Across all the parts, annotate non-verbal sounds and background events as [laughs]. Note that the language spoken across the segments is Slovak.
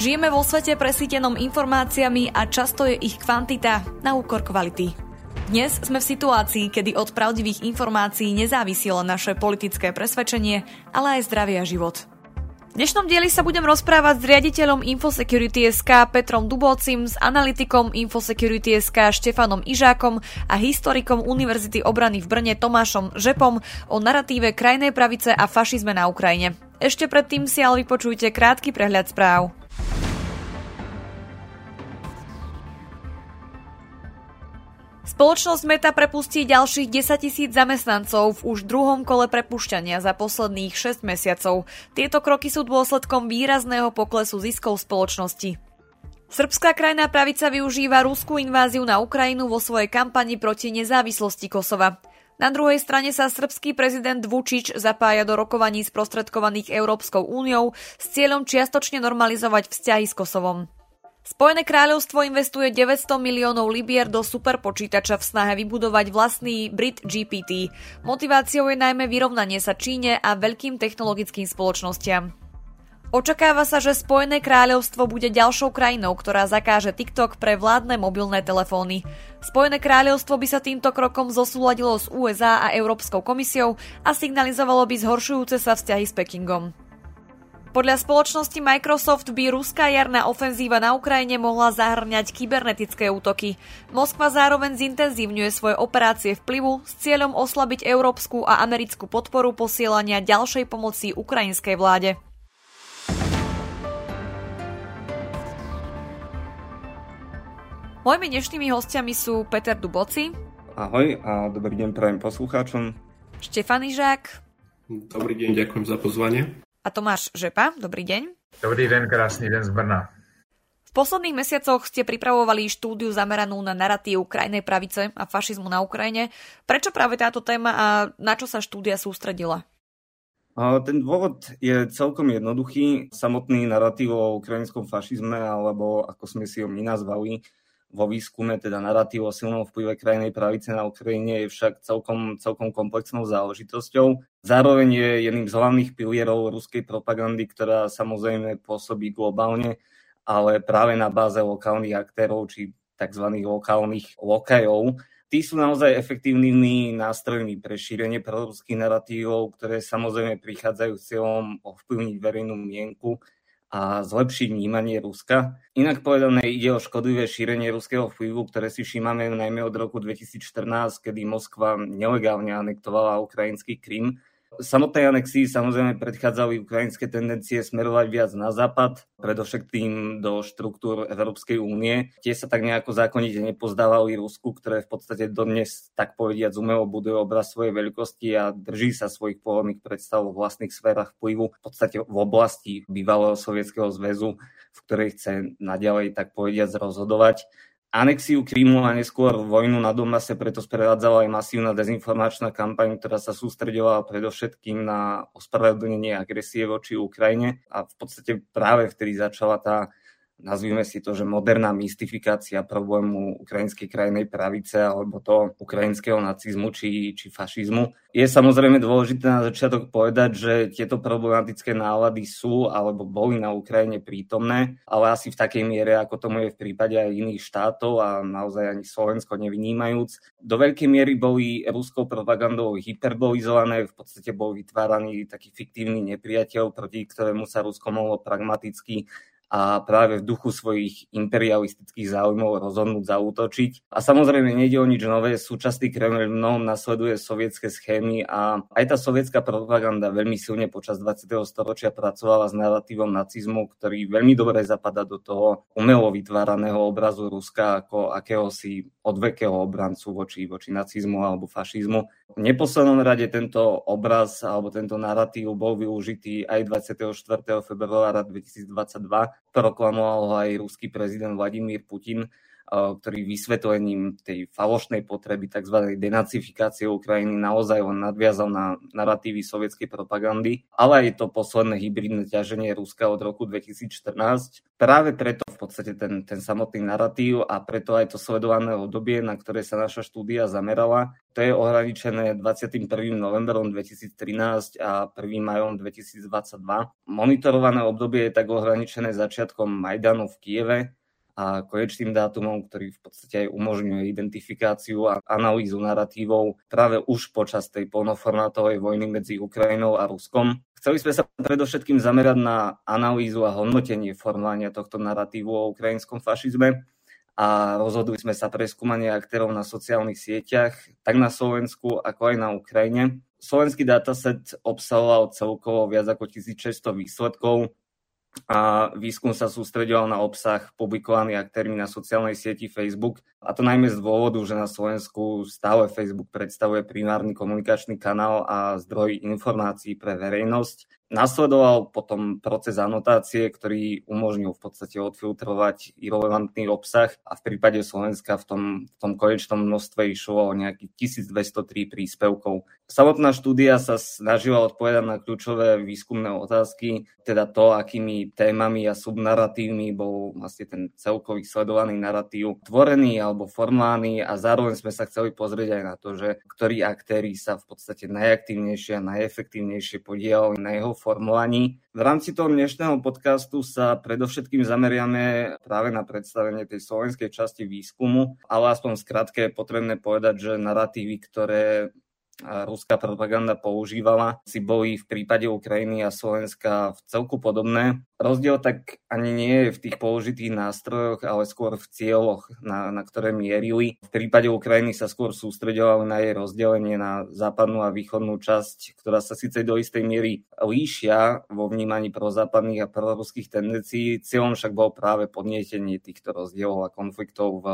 Žijeme vo svete presítenom informáciami a často je ich kvantita na úkor kvality. Dnes sme v situácii, kedy od pravdivých informácií nezávisilo naše politické presvedčenie, ale aj zdravie a život. V dnešnom dieli sa budem rozprávať s riaditeľom Infosecurity.sk Petrom Dubocim, s analytikom Infosecurity.sk Štefanom Ižákom a historikom Univerzity obrany v Brne Tomášom Žepom o naratíve krajnej pravice a fašizme na Ukrajine. Ešte predtým si ale vypočujte krátky prehľad správ. Spoločnosť Meta prepustí ďalších 10 tisíc zamestnancov v už druhom kole prepušťania za posledných 6 mesiacov. Tieto kroky sú dôsledkom výrazného poklesu ziskov spoločnosti. Srbská krajná pravica využíva ruskú inváziu na Ukrajinu vo svojej kampani proti nezávislosti Kosova. Na druhej strane sa srbský prezident Vučič zapája do rokovaní sprostredkovaných Európskou úniou s cieľom čiastočne normalizovať vzťahy s Kosovom. Spojené kráľovstvo investuje 900 miliónov libier do superpočítača v snahe vybudovať vlastný Brit GPT. Motiváciou je najmä vyrovnanie sa Číne a veľkým technologickým spoločnostiam. Očakáva sa, že Spojené kráľovstvo bude ďalšou krajinou, ktorá zakáže TikTok pre vládne mobilné telefóny. Spojené kráľovstvo by sa týmto krokom zosúladilo s USA a Európskou komisiou a signalizovalo by zhoršujúce sa vzťahy s Pekingom. Podľa spoločnosti Microsoft by ruská jarná ofenzíva na Ukrajine mohla zahrňať kybernetické útoky. Moskva zároveň zintenzívňuje svoje operácie vplyvu s cieľom oslabiť európsku a americkú podporu posielania ďalšej pomoci ukrajinskej vláde. Mojimi dnešnými hostiami sú Peter Duboci. Ahoj a dobrý deň prajem poslucháčom. Štefan Ižák. Dobrý deň, ďakujem za pozvanie a Tomáš Žepa. Dobrý deň. Dobrý deň, krásny deň z Brna. V posledných mesiacoch ste pripravovali štúdiu zameranú na narratív krajnej pravice a fašizmu na Ukrajine. Prečo práve táto téma a na čo sa štúdia sústredila? Ten dôvod je celkom jednoduchý. Samotný narratív o ukrajinskom fašizme, alebo ako sme si ho my nazvali, vo výskume, teda narratív o silnom vplyve krajnej pravice na Ukrajine je však celkom, celkom komplexnou záležitosťou. Zároveň je jedným z hlavných pilierov ruskej propagandy, ktorá samozrejme pôsobí globálne, ale práve na báze lokálnych aktérov či tzv. lokálnych lokajov. Tí sú naozaj efektívnymi nástrojmi pre šírenie proruských narratívov, ktoré samozrejme prichádzajú s cieľom ovplyvniť verejnú mienku a zlepšiť vnímanie Ruska. Inak povedané ide o škodlivé šírenie ruského vplyvu, ktoré si všímame najmä od roku 2014, kedy Moskva nelegálne anektovala ukrajinský Krym Samotnej anexii samozrejme predchádzali ukrajinské tendencie smerovať viac na západ, predovšetkým do štruktúr Európskej únie. Tie sa tak nejako zákonite nepozdávali Rusku, ktoré v podstate dodnes, tak povediať, umelo buduje obraz svojej veľkosti a drží sa svojich pôvodných predstav v vlastných sférach vplyvu, v podstate v oblasti bývalého Sovietskeho zväzu, v ktorej chce naďalej, tak povediať, rozhodovať. Anexiu Krímu a neskôr vojnu na Donbase preto sprevádzala aj masívna dezinformačná kampaň, ktorá sa sústredovala predovšetkým na ospravedlnenie agresie voči Ukrajine. A v podstate práve vtedy začala tá nazvime si to, že moderná mystifikácia problému ukrajinskej krajnej pravice alebo to ukrajinského nacizmu či, či fašizmu. Je samozrejme dôležité na začiatok povedať, že tieto problematické nálady sú alebo boli na Ukrajine prítomné, ale asi v takej miere, ako tomu je v prípade aj iných štátov a naozaj ani Slovensko nevynímajúc. Do veľkej miery boli ruskou propagandou hyperbolizované, v podstate bol vytváraný taký fiktívny nepriateľ, proti ktorému sa Rusko mohlo pragmaticky a práve v duchu svojich imperialistických záujmov rozhodnúť zaútočiť. A samozrejme nejde o nič nové, súčasný Kreml mnohom nasleduje sovietské schémy a aj tá sovietská propaganda veľmi silne počas 20. storočia pracovala s narratívom nacizmu, ktorý veľmi dobre zapadá do toho umelo vytváraného obrazu Ruska ako akéhosi odvekého obrancu voči, voči nacizmu alebo fašizmu. V neposlednom rade tento obraz alebo tento narratív bol využitý aj 24. februára 2022 proklamoval aj ruský prezident Vladimír Putin ktorý vysvetlením tej falošnej potreby tzv. denacifikácie Ukrajiny naozaj len nadviazal na narratívy sovietskej propagandy, ale aj to posledné hybridné ťaženie Ruska od roku 2014. Práve preto v podstate ten, ten samotný narratív a preto aj to sledované obdobie, na ktoré sa naša štúdia zamerala, to je ohraničené 21. novembrom 2013 a 1. majom 2022. Monitorované obdobie je tak ohraničené začiatkom Majdanu v Kieve, a konečným dátumom, ktorý v podstate aj umožňuje identifikáciu a analýzu narratívov práve už počas tej polnoformátovej vojny medzi Ukrajinou a Ruskom. Chceli sme sa predovšetkým zamerať na analýzu a hodnotenie formovania tohto narratívu o ukrajinskom fašizme a rozhodli sme sa pre skúmanie aktérov na sociálnych sieťach, tak na Slovensku, ako aj na Ukrajine. Slovenský dataset obsahoval celkovo viac ako 1600 výsledkov, a výskum sa sústredil na obsah publikovaný aktérmi na sociálnej sieti Facebook a to najmä z dôvodu, že na Slovensku stále Facebook predstavuje primárny komunikačný kanál a zdroj informácií pre verejnosť Nasledoval potom proces anotácie, ktorý umožnil v podstate odfiltrovať irrelevantný obsah a v prípade Slovenska v tom, v tom konečnom množstve išlo o nejakých 1203 príspevkov. Samotná štúdia sa snažila odpovedať na kľúčové výskumné otázky, teda to, akými témami a subnaratívmi bol vlastne ten celkový sledovaný narratív tvorený alebo formálny a zároveň sme sa chceli pozrieť aj na to, že ktorí aktéry sa v podstate najaktívnejšie a najefektívnejšie podielali na jeho formovaní. V rámci toho dnešného podcastu sa predovšetkým zameriame práve na predstavenie tej slovenskej časti výskumu, ale aspoň skratke je potrebné povedať, že narratívy, ktoré ruská propaganda používala, si boli v prípade Ukrajiny a Slovenska v celku podobné. Rozdiel tak ani nie je v tých použitých nástrojoch, ale skôr v cieľoch, na, na ktoré mierili. V prípade Ukrajiny sa skôr sústredovali na jej rozdelenie na západnú a východnú časť, ktorá sa síce do istej miery líšia vo vnímaní prozápadných a proruských tendencií. Cieľom však bol práve podnietenie týchto rozdielov a konfliktov v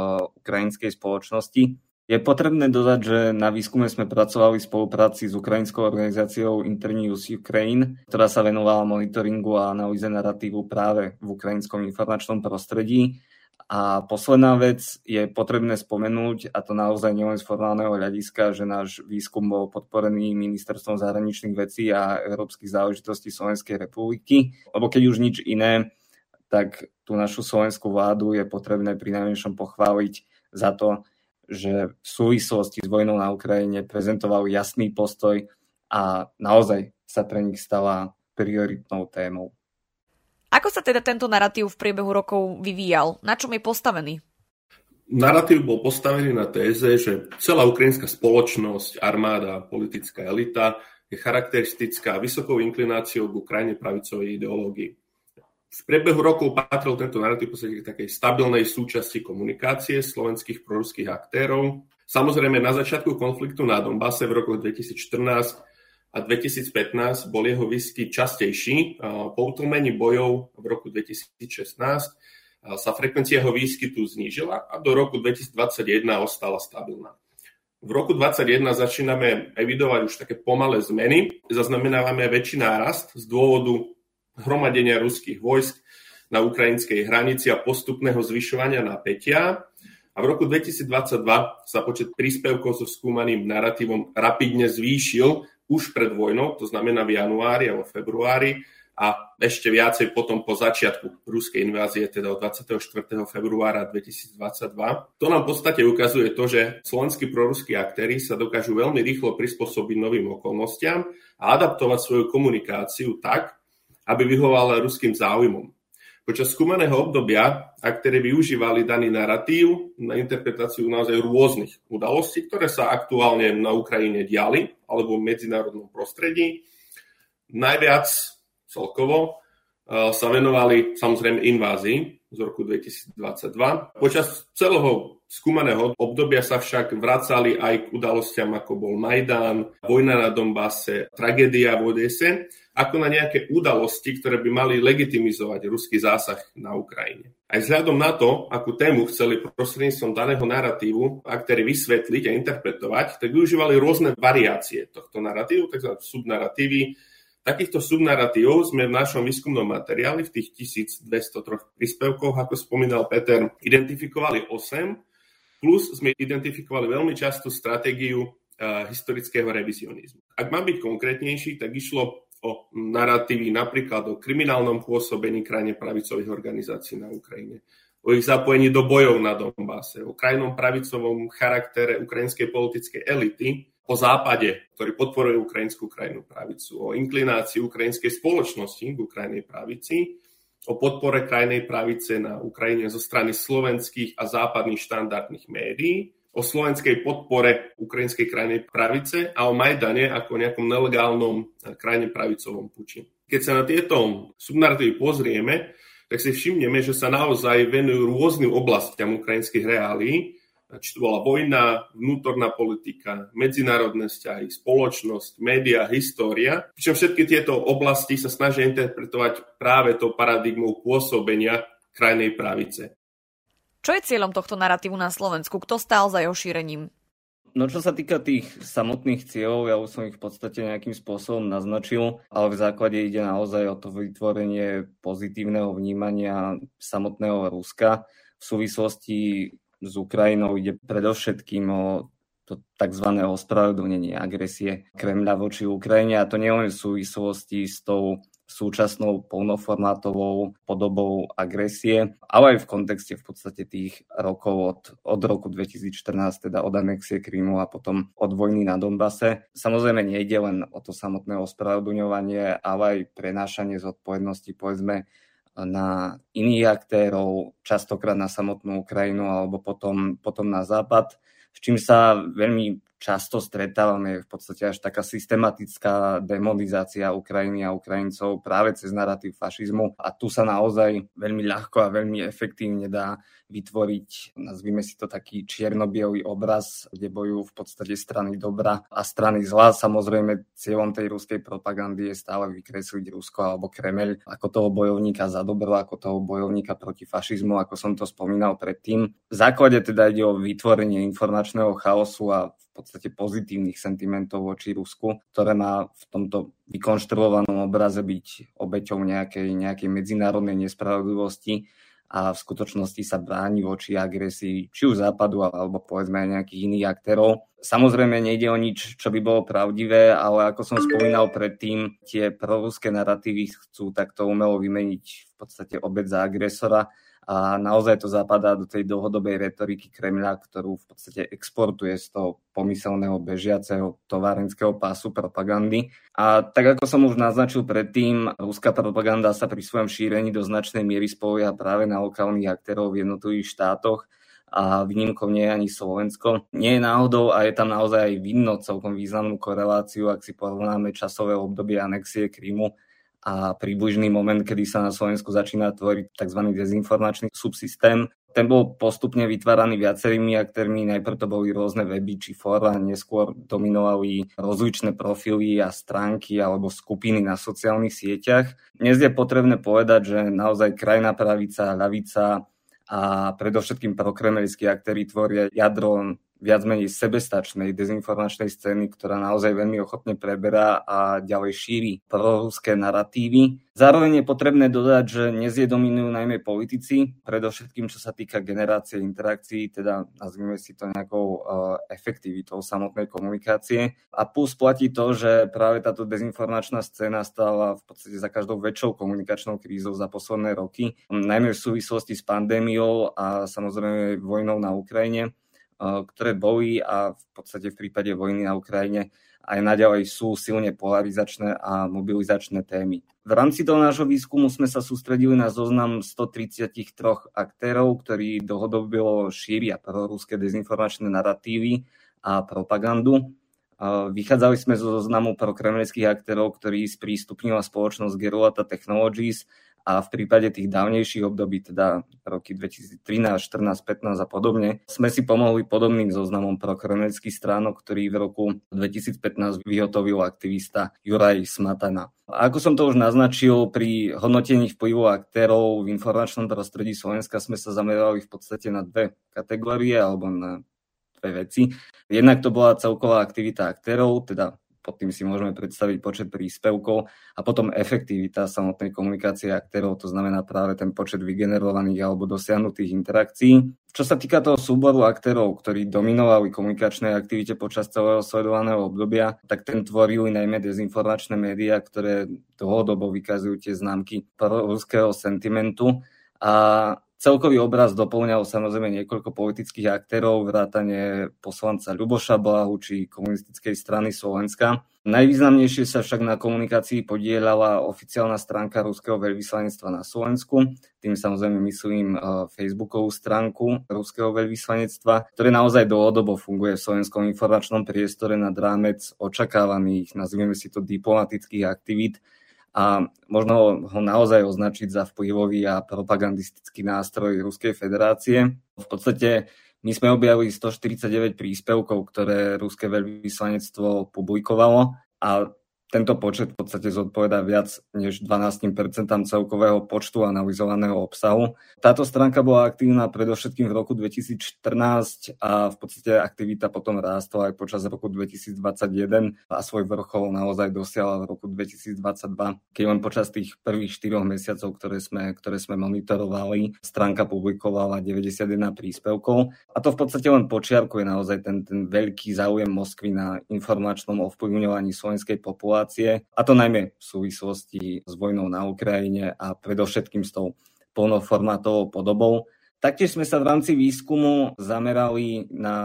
ukrajinskej spoločnosti. Je potrebné dodať, že na výskume sme pracovali v spolupráci s ukrajinskou organizáciou Internews Ukraine, ktorá sa venovala monitoringu a analýze narratívu práve v ukrajinskom informačnom prostredí. A posledná vec je potrebné spomenúť, a to naozaj nielen z formálneho hľadiska, že náš výskum bol podporený Ministerstvom zahraničných vecí a európskych záležitostí Slovenskej republiky, lebo keď už nič iné, tak tú našu slovenskú vládu je potrebné pri najmenšom pochváliť za to, že v súvislosti s vojnou na Ukrajine prezentoval jasný postoj a naozaj sa pre nich stala prioritnou témou. Ako sa teda tento narratív v priebehu rokov vyvíjal? Na čom je postavený? Narratív bol postavený na téze, že celá ukrajinská spoločnosť, armáda, politická elita je charakteristická vysokou inklináciou k Ukrajine pravicovej ideológii. V priebehu rokov patril tento narratív k takej stabilnej súčasti komunikácie slovenských proruských aktérov. Samozrejme, na začiatku konfliktu na Donbase v rokoch 2014 a 2015 bol jeho výskyt častejší. Po utlmení bojov v roku 2016 sa frekvencia jeho výskytu znížila a do roku 2021 ostala stabilná. V roku 2021 začíname evidovať už také pomalé zmeny. Zaznamenávame väčší nárast z dôvodu hromadenia ruských vojsk na ukrajinskej hranici a postupného zvyšovania napätia. A v roku 2022 sa počet príspevkov so skúmaným narratívom rapidne zvýšil už pred vojnou, to znamená v januári alebo februári, a ešte viacej potom po začiatku ruskej invázie, teda od 24. februára 2022. To nám v podstate ukazuje to, že slovenskí proruskí aktéry sa dokážu veľmi rýchlo prispôsobiť novým okolnostiam a adaptovať svoju komunikáciu tak, aby vyhoval ruským záujmom. Počas skúmaného obdobia aktéry využívali daný narratív na interpretáciu naozaj rôznych udalostí, ktoré sa aktuálne na Ukrajine diali alebo v medzinárodnom prostredí. Najviac celkovo eh, sa venovali samozrejme invázii z roku 2022. Počas celého skúmaného obdobia sa však vracali aj k udalostiam, ako bol Majdán, vojna na Donbase, tragédia v Odese ako na nejaké udalosti, ktoré by mali legitimizovať ruský zásah na Ukrajine. Aj vzhľadom na to, akú tému chceli prostredníctvom daného narratívu aktéry vysvetliť a interpretovať, tak využívali rôzne variácie tohto narratívu, tzv. subnarratívy, Takýchto subnarratívov sme v našom výskumnom materiáli v tých 1203 príspevkoch, ako spomínal Peter, identifikovali 8, plus sme identifikovali veľmi častú stratégiu uh, historického revizionizmu. Ak mám byť konkrétnejší, tak išlo o narratívy napríklad o kriminálnom pôsobení krajine pravicových organizácií na Ukrajine, o ich zapojení do bojov na Donbase, o krajnom pravicovom charaktere ukrajinskej politickej elity, o západe, ktorý podporuje ukrajinskú krajnú pravicu, o inklinácii ukrajinskej spoločnosti k Ukrajinej pravici, o podpore krajnej pravice na Ukrajine zo strany slovenských a západných štandardných médií, o slovenskej podpore ukrajinskej krajnej pravice a o Majdane ako nejakom nelegálnom krajne pravicovom puči. Keď sa na tieto subnarratívy pozrieme, tak si všimneme, že sa naozaj venujú rôznym oblastiam ukrajinských reálií, či to bola vojna, vnútorná politika, medzinárodné vzťahy, spoločnosť, média, história. Pričom všetky tieto oblasti sa snažia interpretovať práve to paradigmou pôsobenia krajnej pravice. Čo je cieľom tohto narratívu na Slovensku? Kto stál za jeho šírením? No čo sa týka tých samotných cieľov, ja už som ich v podstate nejakým spôsobom naznačil, ale v základe ide naozaj o to vytvorenie pozitívneho vnímania samotného Ruska v súvislosti s Ukrajinou ide predovšetkým o to tzv. ospravedlnenie agresie Kremľa voči Ukrajine a to nielen v súvislosti s tou súčasnou polnoformátovou podobou agresie, ale aj v kontexte v podstate tých rokov od, od roku 2014, teda od anexie Krímu a potom od vojny na Donbase. Samozrejme nejde len o to samotné ospravedlňovanie, ale aj prenášanie zodpovednosti, povedzme, na iných aktérov, častokrát na samotnú Ukrajinu alebo potom, potom na západ, s čím sa veľmi často stretávame v podstate až taká systematická demonizácia Ukrajiny a Ukrajincov práve cez narratív fašizmu a tu sa naozaj veľmi ľahko a veľmi efektívne dá vytvoriť, nazvime si to taký čierno-bielý obraz, kde bojujú v podstate strany dobra a strany zla. Samozrejme cieľom tej ruskej propagandy je stále vykresliť Rusko alebo Kremel ako toho bojovníka za dobro, ako toho bojovníka proti fašizmu, ako som to spomínal predtým. V základe teda ide o vytvorenie informačného chaosu a podstate pozitívnych sentimentov voči Rusku, ktoré má v tomto vykonštruovanom obraze byť obeťou nejakej, nejakej medzinárodnej nespravodlivosti a v skutočnosti sa bráni voči agresii či už západu alebo povedzme aj nejakých iných aktérov. Samozrejme nejde o nič, čo by bolo pravdivé, ale ako som spomínal predtým, tie proruské narratívy chcú takto umelo vymeniť v podstate obec za agresora a naozaj to zapadá do tej dlhodobej retoriky Kremľa, ktorú v podstate exportuje z toho pomyselného bežiaceho továrenského pásu propagandy. A tak ako som už naznačil predtým, ruská propaganda sa pri svojom šírení do značnej miery spolieha práve na lokálnych aktérov v jednotlivých štátoch a výnimkou nie je ani Slovensko. Nie je náhodou a je tam naozaj aj vidno celkom významnú koreláciu, ak si porovnáme časové obdobie anexie Krímu a príbližný moment, kedy sa na Slovensku začína tvoriť tzv. dezinformačný subsystém. Ten bol postupne vytváraný viacerými aktérmi, najprv to boli rôzne weby či fóra, neskôr dominovali rozličné profily a stránky alebo skupiny na sociálnych sieťach. Dnes je potrebné povedať, že naozaj krajná pravica, ľavica a predovšetkým prokremelskí aktéry tvoria jadro viac menej sebestačnej dezinformačnej scény, ktorá naozaj veľmi ochotne preberá a ďalej šíri proruské narratívy. Zároveň je potrebné dodať, že dnes je dominujú najmä politici, predovšetkým čo sa týka generácie interakcií, teda nazvime si to nejakou uh, efektivitou samotnej komunikácie. A plus platí to, že práve táto dezinformačná scéna stála v podstate za každou väčšou komunikačnou krízou za posledné roky, najmä v súvislosti s pandémiou a samozrejme vojnou na Ukrajine ktoré boli a v podstate v prípade vojny na Ukrajine aj naďalej sú silne polarizačné a mobilizačné témy. V rámci toho nášho výskumu sme sa sústredili na zoznam 133 aktérov, ktorí dlhodobo šíria proruské dezinformačné narratívy a propagandu. Vychádzali sme zo zoznamu prokremlských aktérov, ktorí sprístupnila spoločnosť Gerulata Technologies a v prípade tých dávnejších období, teda roky 2013, 14, 15 a podobne, sme si pomohli podobným zoznamom prokremlických stránok, ktorý v roku 2015 vyhotovil aktivista Juraj Smatana. A ako som to už naznačil, pri hodnotení vplyvu aktérov v informačnom prostredí Slovenska sme sa zamerali v podstate na dve kategórie alebo na dve veci. Jednak to bola celková aktivita aktérov, teda pod tým si môžeme predstaviť počet príspevkov a potom efektivita samotnej komunikácie aktérov, to znamená práve ten počet vygenerovaných alebo dosiahnutých interakcií. Čo sa týka toho súboru aktérov, ktorí dominovali komunikačnej aktivite počas celého sledovaného obdobia, tak ten tvorili najmä dezinformačné médiá, ktoré dlhodobo vykazujú tie známky ruského sentimentu a Celkový obraz doplňal samozrejme niekoľko politických aktérov, vrátane poslanca Ľuboša Blahu či komunistickej strany Slovenska. Najvýznamnejšie sa však na komunikácii podielala oficiálna stránka Ruského veľvyslanectva na Slovensku. Tým samozrejme myslím uh, Facebookovú stránku Ruského veľvyslanectva, ktoré naozaj dlhodobo funguje v slovenskom informačnom priestore nad rámec očakávaných, nazvime si to diplomatických aktivít a možno ho naozaj označiť za vplyvový a propagandistický nástroj Ruskej federácie. V podstate my sme objavili 149 príspevkov, ktoré Ruské veľvyslanectvo publikovalo a tento počet v podstate zodpovedá viac než 12% celkového počtu analyzovaného obsahu. Táto stránka bola aktívna predovšetkým v roku 2014 a v podstate aktivita potom rástla aj počas roku 2021 a svoj vrchol naozaj dosiahla v roku 2022, keď len počas tých prvých 4 mesiacov, ktoré sme, ktoré sme monitorovali, stránka publikovala 91 príspevkov. A to v podstate len počiarkuje naozaj ten, ten veľký záujem Moskvy na informačnom ovplyvňovaní slovenskej populácie situácie, a to najmä v súvislosti s vojnou na Ukrajine a predovšetkým s tou plnoformátovou podobou. Taktiež sme sa v rámci výskumu zamerali na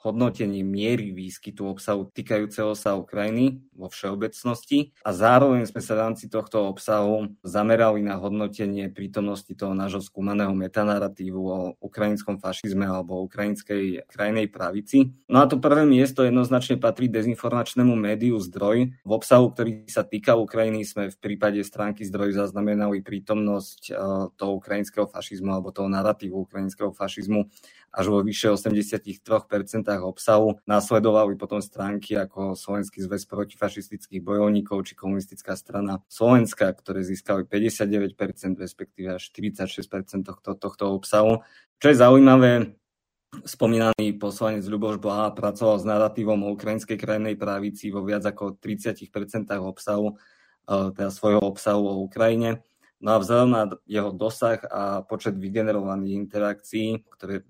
hodnotení miery výskytu obsahu týkajúceho sa Ukrajiny vo všeobecnosti a zároveň sme sa v rámci tohto obsahu zamerali na hodnotenie prítomnosti toho nášho skúmaného metanaratívu o ukrajinskom fašizme alebo ukrajinskej krajnej pravici. No a to prvé miesto jednoznačne patrí dezinformačnému médiu Zdroj. V obsahu, ktorý sa týka Ukrajiny, sme v prípade stránky Zdroj zaznamenali prítomnosť eh, toho ukrajinského fašizmu alebo toho naratívu ukrajinského fašizmu až vo vyše 83% obsahu. Následovali potom stránky ako Slovenský zväz protifašistických bojovníkov či komunistická strana Slovenska, ktoré získali 59%, respektíve až 46% tohto, tohto obsahu. Čo je zaujímavé, Spomínaný poslanec Ľuboš Blaha pracoval s narratívom o ukrajinskej krajnej pravici vo viac ako 30% obsahu, e, teda svojho obsahu o Ukrajine. No a vzhľadom na jeho dosah a počet vygenerovaných interakcií, ktoré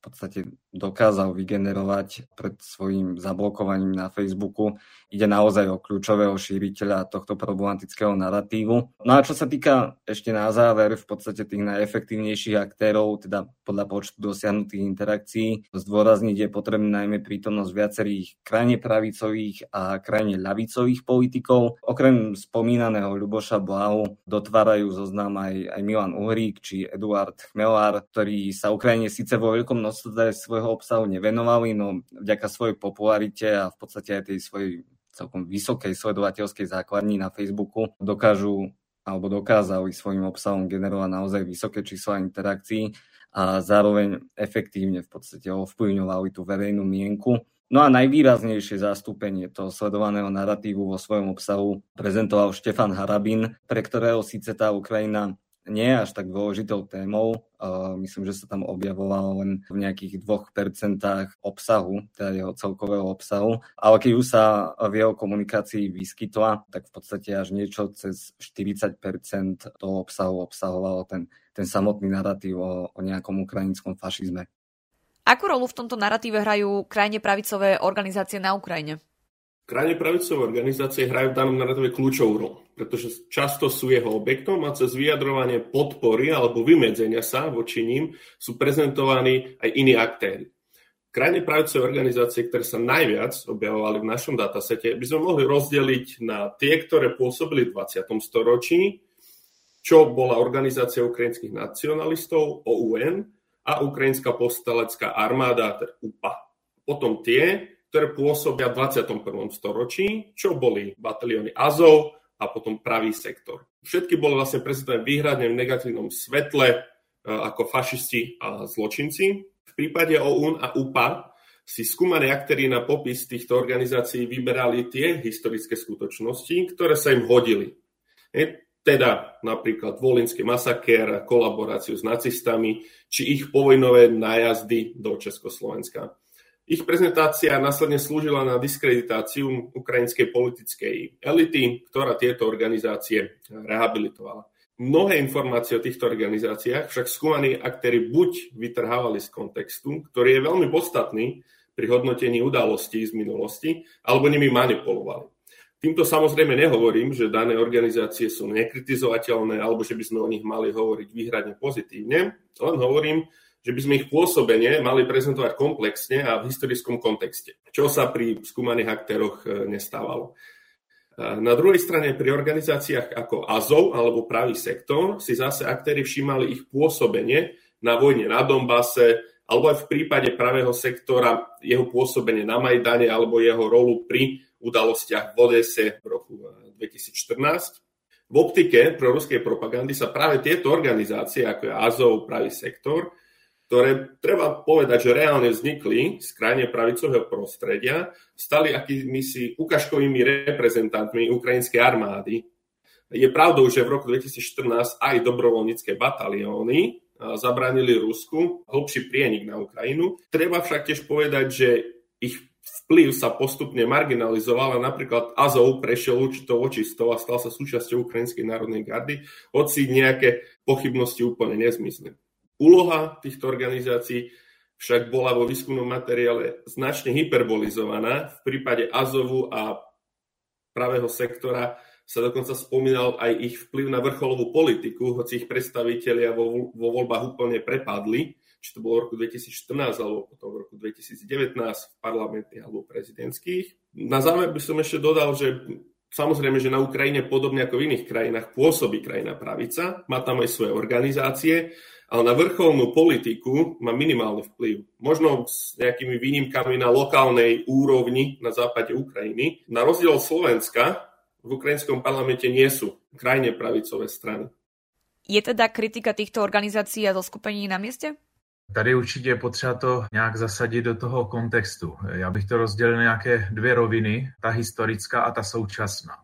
v podstate dokázal vygenerovať pred svojim zablokovaním na Facebooku. Ide naozaj o kľúčového šíriteľa tohto problematického narratívu. No a čo sa týka ešte na záver v podstate tých najefektívnejších aktérov, teda podľa počtu dosiahnutých interakcií, zdôrazniť je potrebné najmä prítomnosť viacerých krajne pravicových a krajne ľavicových politikov. Okrem spomínaného Ľuboša Blahu dotvárajú zoznam aj, aj Milan Uhrík či Eduard Chmelár, ktorí sa Ukrajine síce vo veľkom množstve svojho obsahu nevenovali, no vďaka svojej popularite a v podstate aj tej svojej celkom vysokej sledovateľskej základni na Facebooku dokážu alebo dokázali svojim obsahom generovať naozaj vysoké čísla interakcií a zároveň efektívne v podstate ovplyvňovali tú verejnú mienku. No a najvýraznejšie zastúpenie toho sledovaného narratívu vo svojom obsahu prezentoval Štefan Harabin, pre ktorého síce tá Ukrajina nie je až tak dôležitou témou. Myslím, že sa tam objavoval len v nejakých 2% obsahu, teda jeho celkového obsahu. Ale keď už sa v jeho komunikácii vyskytla, tak v podstate až niečo cez 40% toho obsahu obsahovalo ten, ten samotný narratív o, o nejakom ukrajinskom fašizme. Akú rolu v tomto narratíve hrajú krajne pravicové organizácie na Ukrajine? Krajne pravicové organizácie hrajú v danom narratíve kľúčovú rolu, pretože často sú jeho objektom a cez vyjadrovanie podpory alebo vymedzenia sa voči ním sú prezentovaní aj iní aktéry. Krajne pravicové organizácie, ktoré sa najviac objavovali v našom datasete, by sme mohli rozdeliť na tie, ktoré pôsobili v 20. storočí, čo bola Organizácia ukrajinských nacionalistov, OUN, a Ukrajinská postalecká armáda, teda UPA. Potom tie, ktoré pôsobia v 21. storočí, čo boli batalióny Azov a potom pravý sektor. Všetky boli vlastne prezentované výhradne v negatívnom svetle e, ako fašisti a zločinci. V prípade OUN a UPA si skúmaní aktéri na popis týchto organizácií vyberali tie historické skutočnosti, ktoré sa im hodili. Je, teda napríklad volinský masakér, kolaboráciu s nacistami, či ich povojnové nájazdy do Československa. Ich prezentácia následne slúžila na diskreditáciu ukrajinskej politickej elity, ktorá tieto organizácie rehabilitovala. Mnohé informácie o týchto organizáciách však skúmaní aktéry buď vytrhávali z kontextu, ktorý je veľmi podstatný pri hodnotení udalostí z minulosti, alebo nimi manipulovali. Týmto samozrejme nehovorím, že dané organizácie sú nekritizovateľné alebo že by sme o nich mali hovoriť výhradne pozitívne, len hovorím, že by sme ich pôsobenie mali prezentovať komplexne a v historickom kontexte, čo sa pri skúmaných aktéroch e, nestávalo. E, na druhej strane pri organizáciách ako Azov alebo Pravý sektor si zase aktéry všímali ich pôsobenie na vojne na Dombase alebo aj v prípade pravého sektora jeho pôsobenie na Majdane alebo jeho rolu pri udalostiach v Odese v roku 2014. E, v optike proruskej propagandy sa práve tieto organizácie, ako je Azov, Pravý sektor, ktoré treba povedať, že reálne vznikli z krajne pravicového prostredia, stali akými si ukažkovými reprezentantmi ukrajinskej armády. Je pravdou, že v roku 2014 aj dobrovoľnícke batalióny zabránili Rusku hlbší prienik na Ukrajinu. Treba však tiež povedať, že ich vplyv sa postupne marginalizoval a napríklad Azov prešiel určitou očistou a stal sa súčasťou Ukrajinskej národnej gardy, hoci nejaké pochybnosti úplne nezmysli. Úloha týchto organizácií však bola vo výskumnom materiále značne hyperbolizovaná. V prípade Azovu a pravého sektora sa dokonca spomínal aj ich vplyv na vrcholovú politiku, hoci ich predstavitelia vo, vo voľbách úplne prepadli, či to bolo v roku 2014 alebo potom v roku 2019 v parlamentných alebo prezidentských. Na záver by som ešte dodal, že Samozrejme, že na Ukrajine, podobne ako v iných krajinách, pôsobí krajina pravica, má tam aj svoje organizácie, ale na vrcholnú politiku má minimálny vplyv. Možno s nejakými výnimkami na lokálnej úrovni na západe Ukrajiny. Na rozdiel od Slovenska v ukrajinskom parlamente nie sú krajne pravicové strany. Je teda kritika týchto organizácií a zoskupení na mieste? Tady určitě je potřeba to nějak zasadit do toho kontextu. Já bych to rozdělil na nějaké dvě roviny, ta historická a ta současná.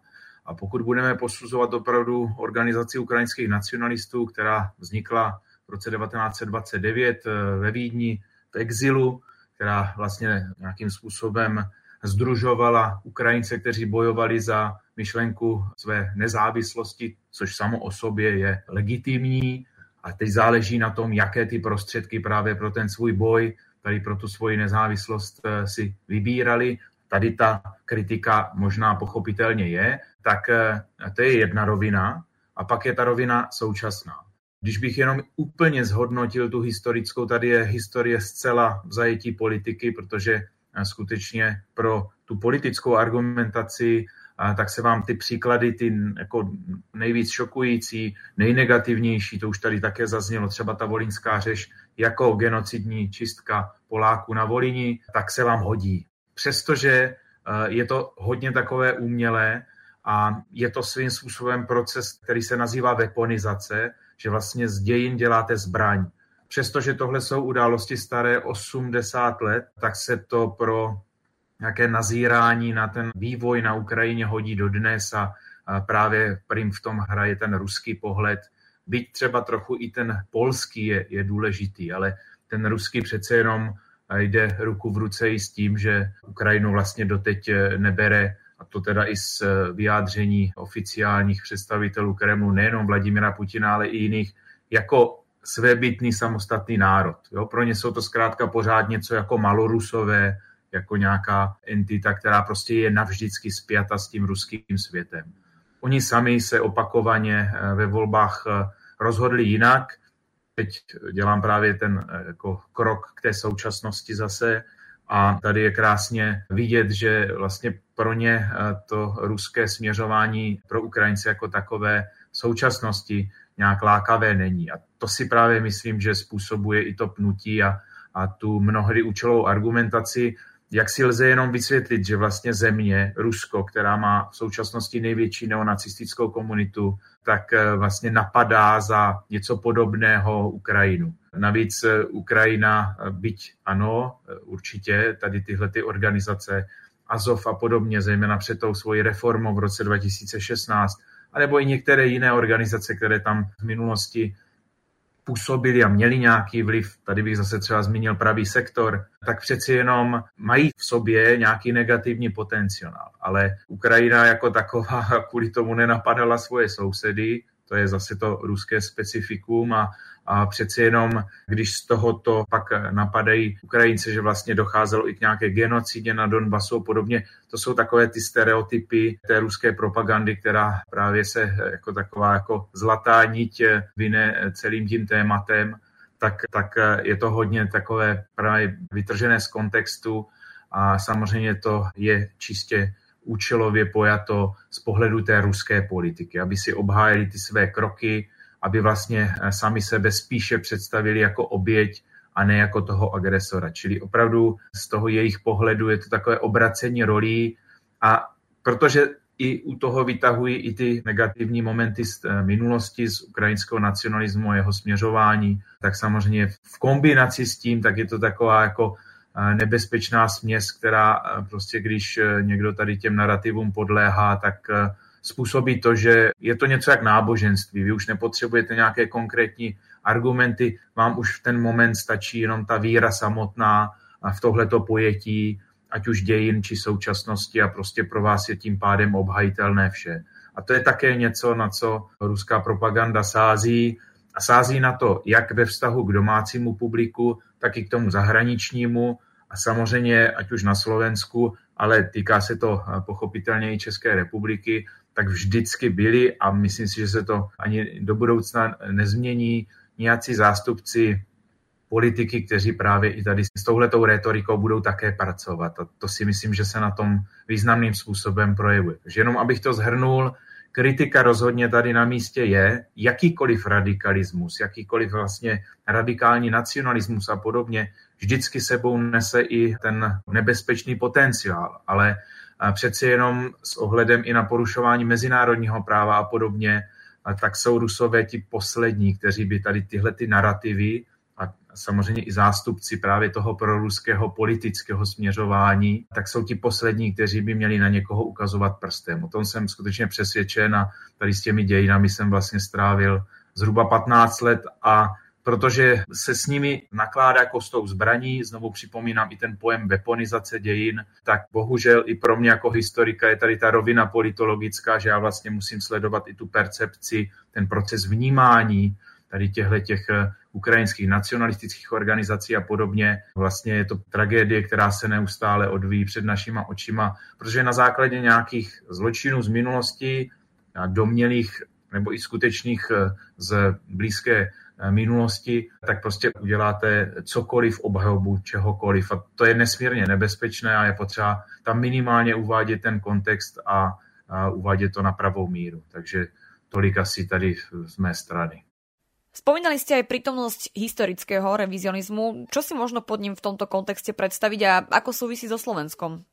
A pokud budeme posuzovat opravdu organizaci ukrajinských nacionalistů, která vznikla v roce 1929 eh, ve Vídni v exilu, která vlastně nějakým způsobem združovala Ukrajince, kteří bojovali za myšlenku své nezávislosti, což samo o sobě je legitimní. A teď záleží na tom, jaké ty prostředky právě pro ten svůj boj, tady pro tu svoji nezávislost eh, si vybírali. Tady ta kritika možná pochopitelně je, tak eh, to je jedna rovina. A pak je ta rovina současná. Když bych jenom úplně zhodnotil tu historickou, tady je historie zcela v zajetí politiky, protože eh, skutečně pro tu politickou argumentaci tak se vám ty příklady, ty jako nejvíc šokující, nejnegativnější, to už tady také zaznělo, třeba ta volinská řeš jako genocidní čistka Poláků na Volini, tak se vám hodí. Přestože eh, je to hodně takové umělé a je to svým způsobem proces, který se nazývá weaponizace, že vlastně z dějin děláte zbraň. Přestože tohle jsou události staré 80 let, tak se to pro nějaké nazírání na ten vývoj na Ukrajině hodí do dnes a právě prim v tom hraje ten ruský pohled. Byť třeba trochu i ten polský je, je důležitý, ale ten ruský přece jenom jde ruku v ruce i s tím, že Ukrajinu vlastně doteď nebere, a to teda i z e, vyjádření oficiálních představitelů Kremlu, nejenom Vladimira Putina, ale i jiných, jako svébytný samostatný národ. Jo? Pro ně jsou to zkrátka pořád něco jako malorusové, jako nějaká entita, která prostě je navždycky spjata s tím ruským světem. Oni sami se opakovaně eh, ve volbách eh, rozhodli jinak. Teď dělám právě ten eh, jako krok k té současnosti zase a tady je krásně vidět, že vlastně pro ně to ruské směřování pro Ukrajince jako takové v současnosti nějak lákavé není. A to si právě myslím, že způsobuje i to pnutí a, a tu mnohdy účelovou argumentaci, jak si lze jenom vysvětlit, že vlastně země, Rusko, která má v současnosti největší neonacistickou komunitu, tak eh, vlastně napadá za něco podobného Ukrajinu. Navíc eh, Ukrajina, eh, byť ano, určitě tady tyhle ty organizace Azov a podobně, zejména před tou svojí reformou v roce 2016, anebo i některé jiné organizace, které tam v minulosti působili a měli nějaký vliv, tady bych zase třeba zmínil pravý sektor, tak přeci jenom mají v sobě nějaký negativní potenciál. Ale Ukrajina jako taková [laughs] kvůli tomu nenapadala svoje sousedy, to je zase to ruské specifikum a, a přeci jenom, když z tohoto pak napadají Ukrajince, že vlastně docházelo i k nějaké genocidě na Donbasu a podobně, to jsou takové ty stereotypy té ruské propagandy, která právě se jako taková jako zlatá niť vyne celým tím tématem, tak, tak je to hodně takové právě vytržené z kontextu a samozřejmě to je čistě účelově pojato z pohledu té ruské politiky, aby si obhájili ty své kroky, aby vlastně eh, sami sebe spíše představili jako oběť a ne jako toho agresora. Čili opravdu z toho jejich pohledu je to takové obracení rolí a protože i u toho vytahují i ty negativní momenty z eh, minulosti, z ukrajinského nacionalismu a jeho směřování, tak samozřejmě v kombinaci s tím, tak je to taková jako nebezpečná směs, která prostě, když e, někdo tady těm narrativům podléhá, tak e, způsobí to, že je to něco jak náboženství. Vy už nepotřebujete nějaké konkrétní argumenty, vám už v ten moment stačí jenom ta víra samotná a v tohleto pojetí, ať už dějin či současnosti a prostě pro vás je tím pádem obhajitelné vše. A to je také něco, na co ruská propaganda sází. A sází na to jak ve vztahu k domácímu publiku, tak i k tomu zahraničnímu a samozřejmě, ať už na Slovensku, ale týká se to pochopitelně i České republiky, tak vždycky byli a myslím si, že se to ani do budoucna nezmění nějací zástupci politiky, kteří právě i tady s touhletou retorikou budou také pracovat. A to si myslím, že se na tom významným způsobem projevuje. Takže jenom abych to zhrnul, kritika rozhodně tady na místě je, jakýkoliv radikalismus, jakýkoliv vlastně radikální nacionalismus a podobně, vždycky sebou nese i ten nebezpečný potenciál, ale přeci jenom s ohledem i na porušování mezinárodního práva a podobně, tak jsou Rusové ti poslední, kteří by tady tyhle ty narrativy a samozřejmě i zástupci právě toho proruského politického směřování, tak jsou ti poslední, kteří by měli na někoho ukazovat prstem. O tom jsem skutečně přesvědčen a tady s těmi dějinami jsem vlastně strávil zhruba 15 let a protože se s nimi nakládá jako s tou zbraní, znovu připomínám i ten pojem weaponizace dějin, tak bohužel i pro mě jako historika je tady ta rovina politologická, že já vlastně musím sledovat i tu percepci, ten proces vnímání tady těchto těch eh, ukrajinských nacionalistických organizací a podobně. Vlastně je to tragédie, která se neustále odvíjí před našima očima, protože na základě nějakých zločinů z minulosti a domělých nebo i skutečných eh, z blízké minulosti, tak prostě uděláte cokoliv obhajobu čehokoliv. A to je nesmírně nebezpečné a je potřeba tam minimálně uvádět ten kontext a, a uvádět to na pravou míru. Takže tolik asi tady z mé strany. Spomínali ste aj prítomnosť historického revizionizmu. Čo si možno pod ním v tomto kontexte predstaviť a ako súvisí so Slovenskom?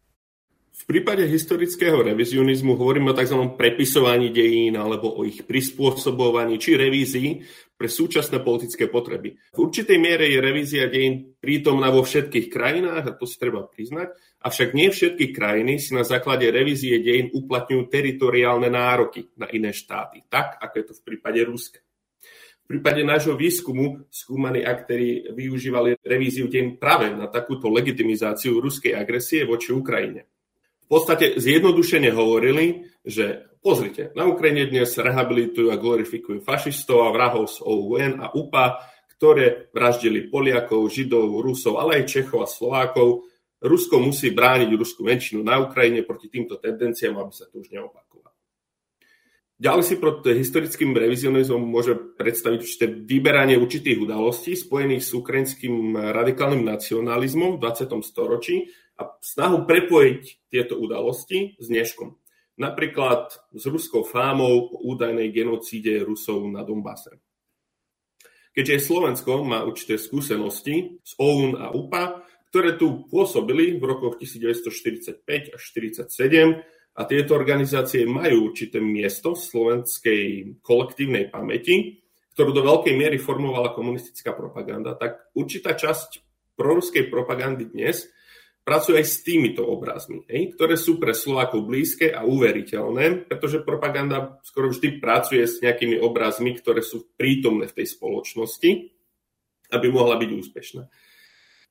V prípade historického revizionizmu hovoríme o tzv. prepisovaní dejín alebo o ich prispôsobovaní či revízii pre súčasné politické potreby. V určitej miere je revízia dejín prítomná vo všetkých krajinách, a to si treba priznať, avšak nie všetky krajiny si na základe revízie dejín uplatňujú teritoriálne nároky na iné štáty, tak ako je to v prípade Ruska. V prípade nášho výskumu skúmaní aktéry využívali revíziu dejín práve na takúto legitimizáciu ruskej agresie voči Ukrajine podstate zjednodušene hovorili, že pozrite, na Ukrajine dnes rehabilitujú a glorifikujú fašistov a vrahov z OUN a UPA, ktoré vraždili Poliakov, Židov, Rusov, ale aj Čechov a Slovákov. Rusko musí brániť ruskú menšinu na Ukrajine proti týmto tendenciám, aby sa to už neopakovalo. Ďalej si pod historickým revizionizmom môže predstaviť určité vyberanie určitých udalostí spojených s ukrajinským radikálnym nacionalizmom v 20. storočí, a snahu prepojiť tieto udalosti s dneškom. Napríklad s ruskou fámou o údajnej genocíde Rusov na Donbase. Keďže Slovensko má určité skúsenosti z OUN a UPA, ktoré tu pôsobili v rokoch 1945 až 1947 a tieto organizácie majú určité miesto v slovenskej kolektívnej pamäti, ktorú do veľkej miery formovala komunistická propaganda, tak určitá časť proruskej propagandy dnes pracuje aj s týmito obrazmi, ktoré sú pre Slovákov blízke a uveriteľné, pretože propaganda skoro vždy pracuje s nejakými obrazmi, ktoré sú prítomné v tej spoločnosti, aby mohla byť úspešná.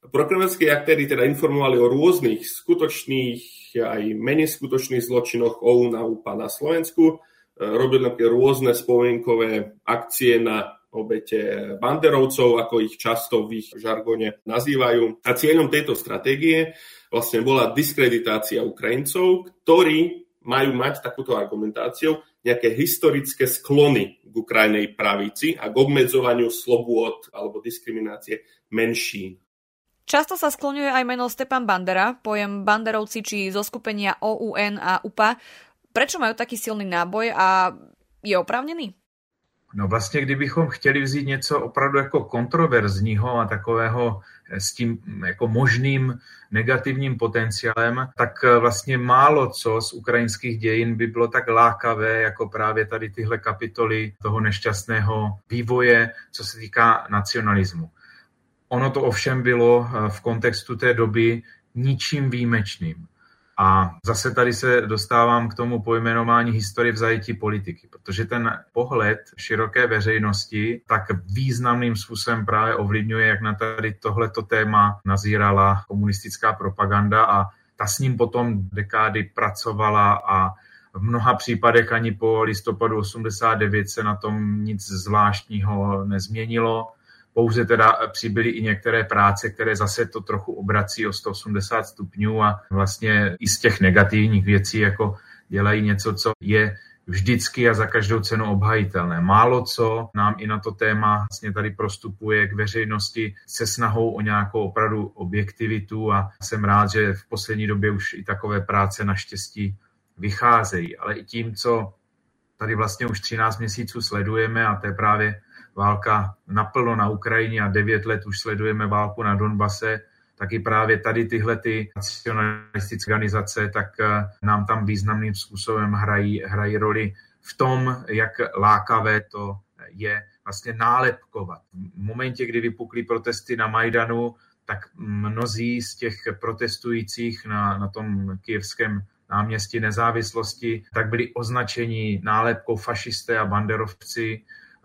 Prokremlskí aktéry teda informovali o rôznych skutočných aj menej skutočných zločinoch OUN UPA na Slovensku. Robili napríklad rôzne spomienkové akcie na obete banderovcov, ako ich často v ich žargone nazývajú. A cieľom tejto stratégie vlastne bola diskreditácia Ukrajincov, ktorí majú mať takúto argumentáciu nejaké historické sklony k Ukrajnej pravici a k obmedzovaniu slobôd alebo diskriminácie menšín. Často sa skloňuje aj meno Stepan Bandera, pojem banderovci či zo skupenia OUN a UPA. Prečo majú taký silný náboj a je oprávnený? No vlastně, kdybychom chtěli vzít něco opravdu jako kontroverzního a takového eh, s tím mm, jako možným negativním potenciálem, tak eh, vlastně málo co z ukrajinských dějin by bylo tak lákavé, jako právě tady tyhle kapitoly toho nešťastného vývoje, co se týká nacionalismu. Ono to ovšem bylo eh, v kontextu té doby ničím výjimečným. A zase tady se dostávám k tomu pojmenování historie v zajetí politiky, protože ten pohled široké veřejnosti tak významným způsobem právě ovlivňuje, jak na tady tohleto téma nazírala komunistická propaganda a ta s ním potom dekády pracovala a v mnoha případech ani po listopadu 89 se na tom nic zvláštního nezměnilo pouze teda přibyly i některé práce, které zase to trochu obrací o 180 stupňů a vlastně i z těch negativních věcí jako dělají něco, co je vždycky a za každou cenu obhajitelné. Málo co nám i na to téma vlastně tady prostupuje k veřejnosti se snahou o nějakou opravdu objektivitu a jsem rád, že v poslední době už i takové práce naštěstí vycházejí. Ale i tím, co tady vlastně už 13 měsíců sledujeme a to je právě válka naplno na Ukrajině a devět let už sledujeme válku na Donbase, tak i právě tady tyhle ty nacionalistické organizace, tak eh, nám tam významným způsobem hrají, hrají roli v tom, jak lákavé to je vlastně nálepkovat. V momentě, kdy vypukly protesty na Majdanu, tak mnozí z těch protestujících na, na tom kijevském náměstí nezávislosti, tak byli označeni nálepkou fašisté a banderovci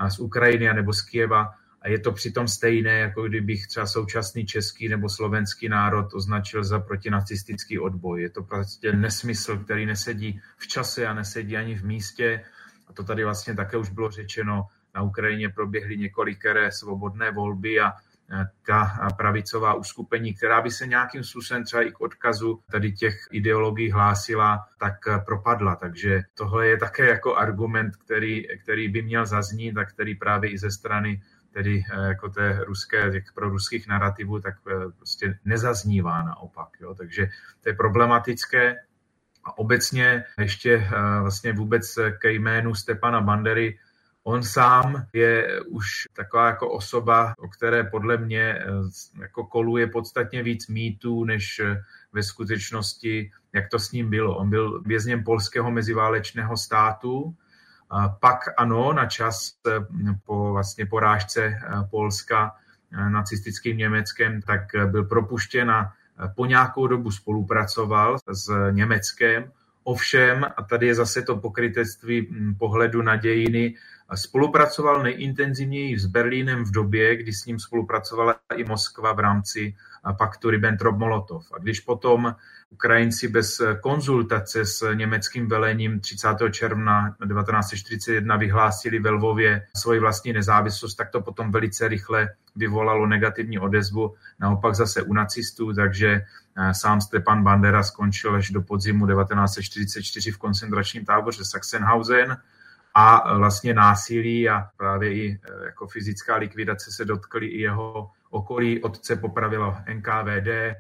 z Ukrajiny nebo z Kieva a je to přitom stejné, jako kdybych třeba současný český nebo slovenský národ označil za protinacistický odboj. Je to prostě nesmysl, který nesedí v čase a nesedí ani v místě. A to tady vlastně také už bylo řečeno. Na Ukrajině proběhly několikeré svobodné volby a ta pravicová uskupení, která by se nějakým způsobem třeba i k odkazu tady těch ideologií hlásila, tak propadla. Takže tohle je také jako argument, který, který by měl zaznít a který právě i ze strany tedy eh, jako té ruské, těch ruských narrativů, tak eh, prostě nezaznívá naopak. Jo. Takže to je problematické. A obecně ještě eh, vlastně vůbec ke jménu Stepana Bandery On sám je už taková jako osoba, o které podle mě eh, jako koluje podstatně víc mýtů, než eh, ve skutečnosti, jak to s ním bylo. On byl vězněm polského meziválečného státu, pak ano, na čas eh, po vlastně porážce Polska nacistickým Německem, tak byl propuštěn a po nějakou dobu spolupracoval s Německem. Ovšem, a tady je zase to pokrytectví hm, pohledu na dějiny, Spolupracoval nejintenzivněji s Berlínem v době, kdy s ním spolupracovala i Moskva v rámci paktu Ribbentrop-Molotov. A když potom Ukrajinci bez konzultace s německým velením 30. června 1941 vyhlásili ve Lvově svoji vlastní nezávislost, tak to potom velice rychle vyvolalo negativní odezvu, naopak zase u nacistů, takže sám Stepan Bandera skončil až do podzimu 1944 v koncentračním táboře Sachsenhausen a vlastně násilí a právě i e, jako fyzická likvidace se dotkly i jeho okolí. Otce popravilo NKVD,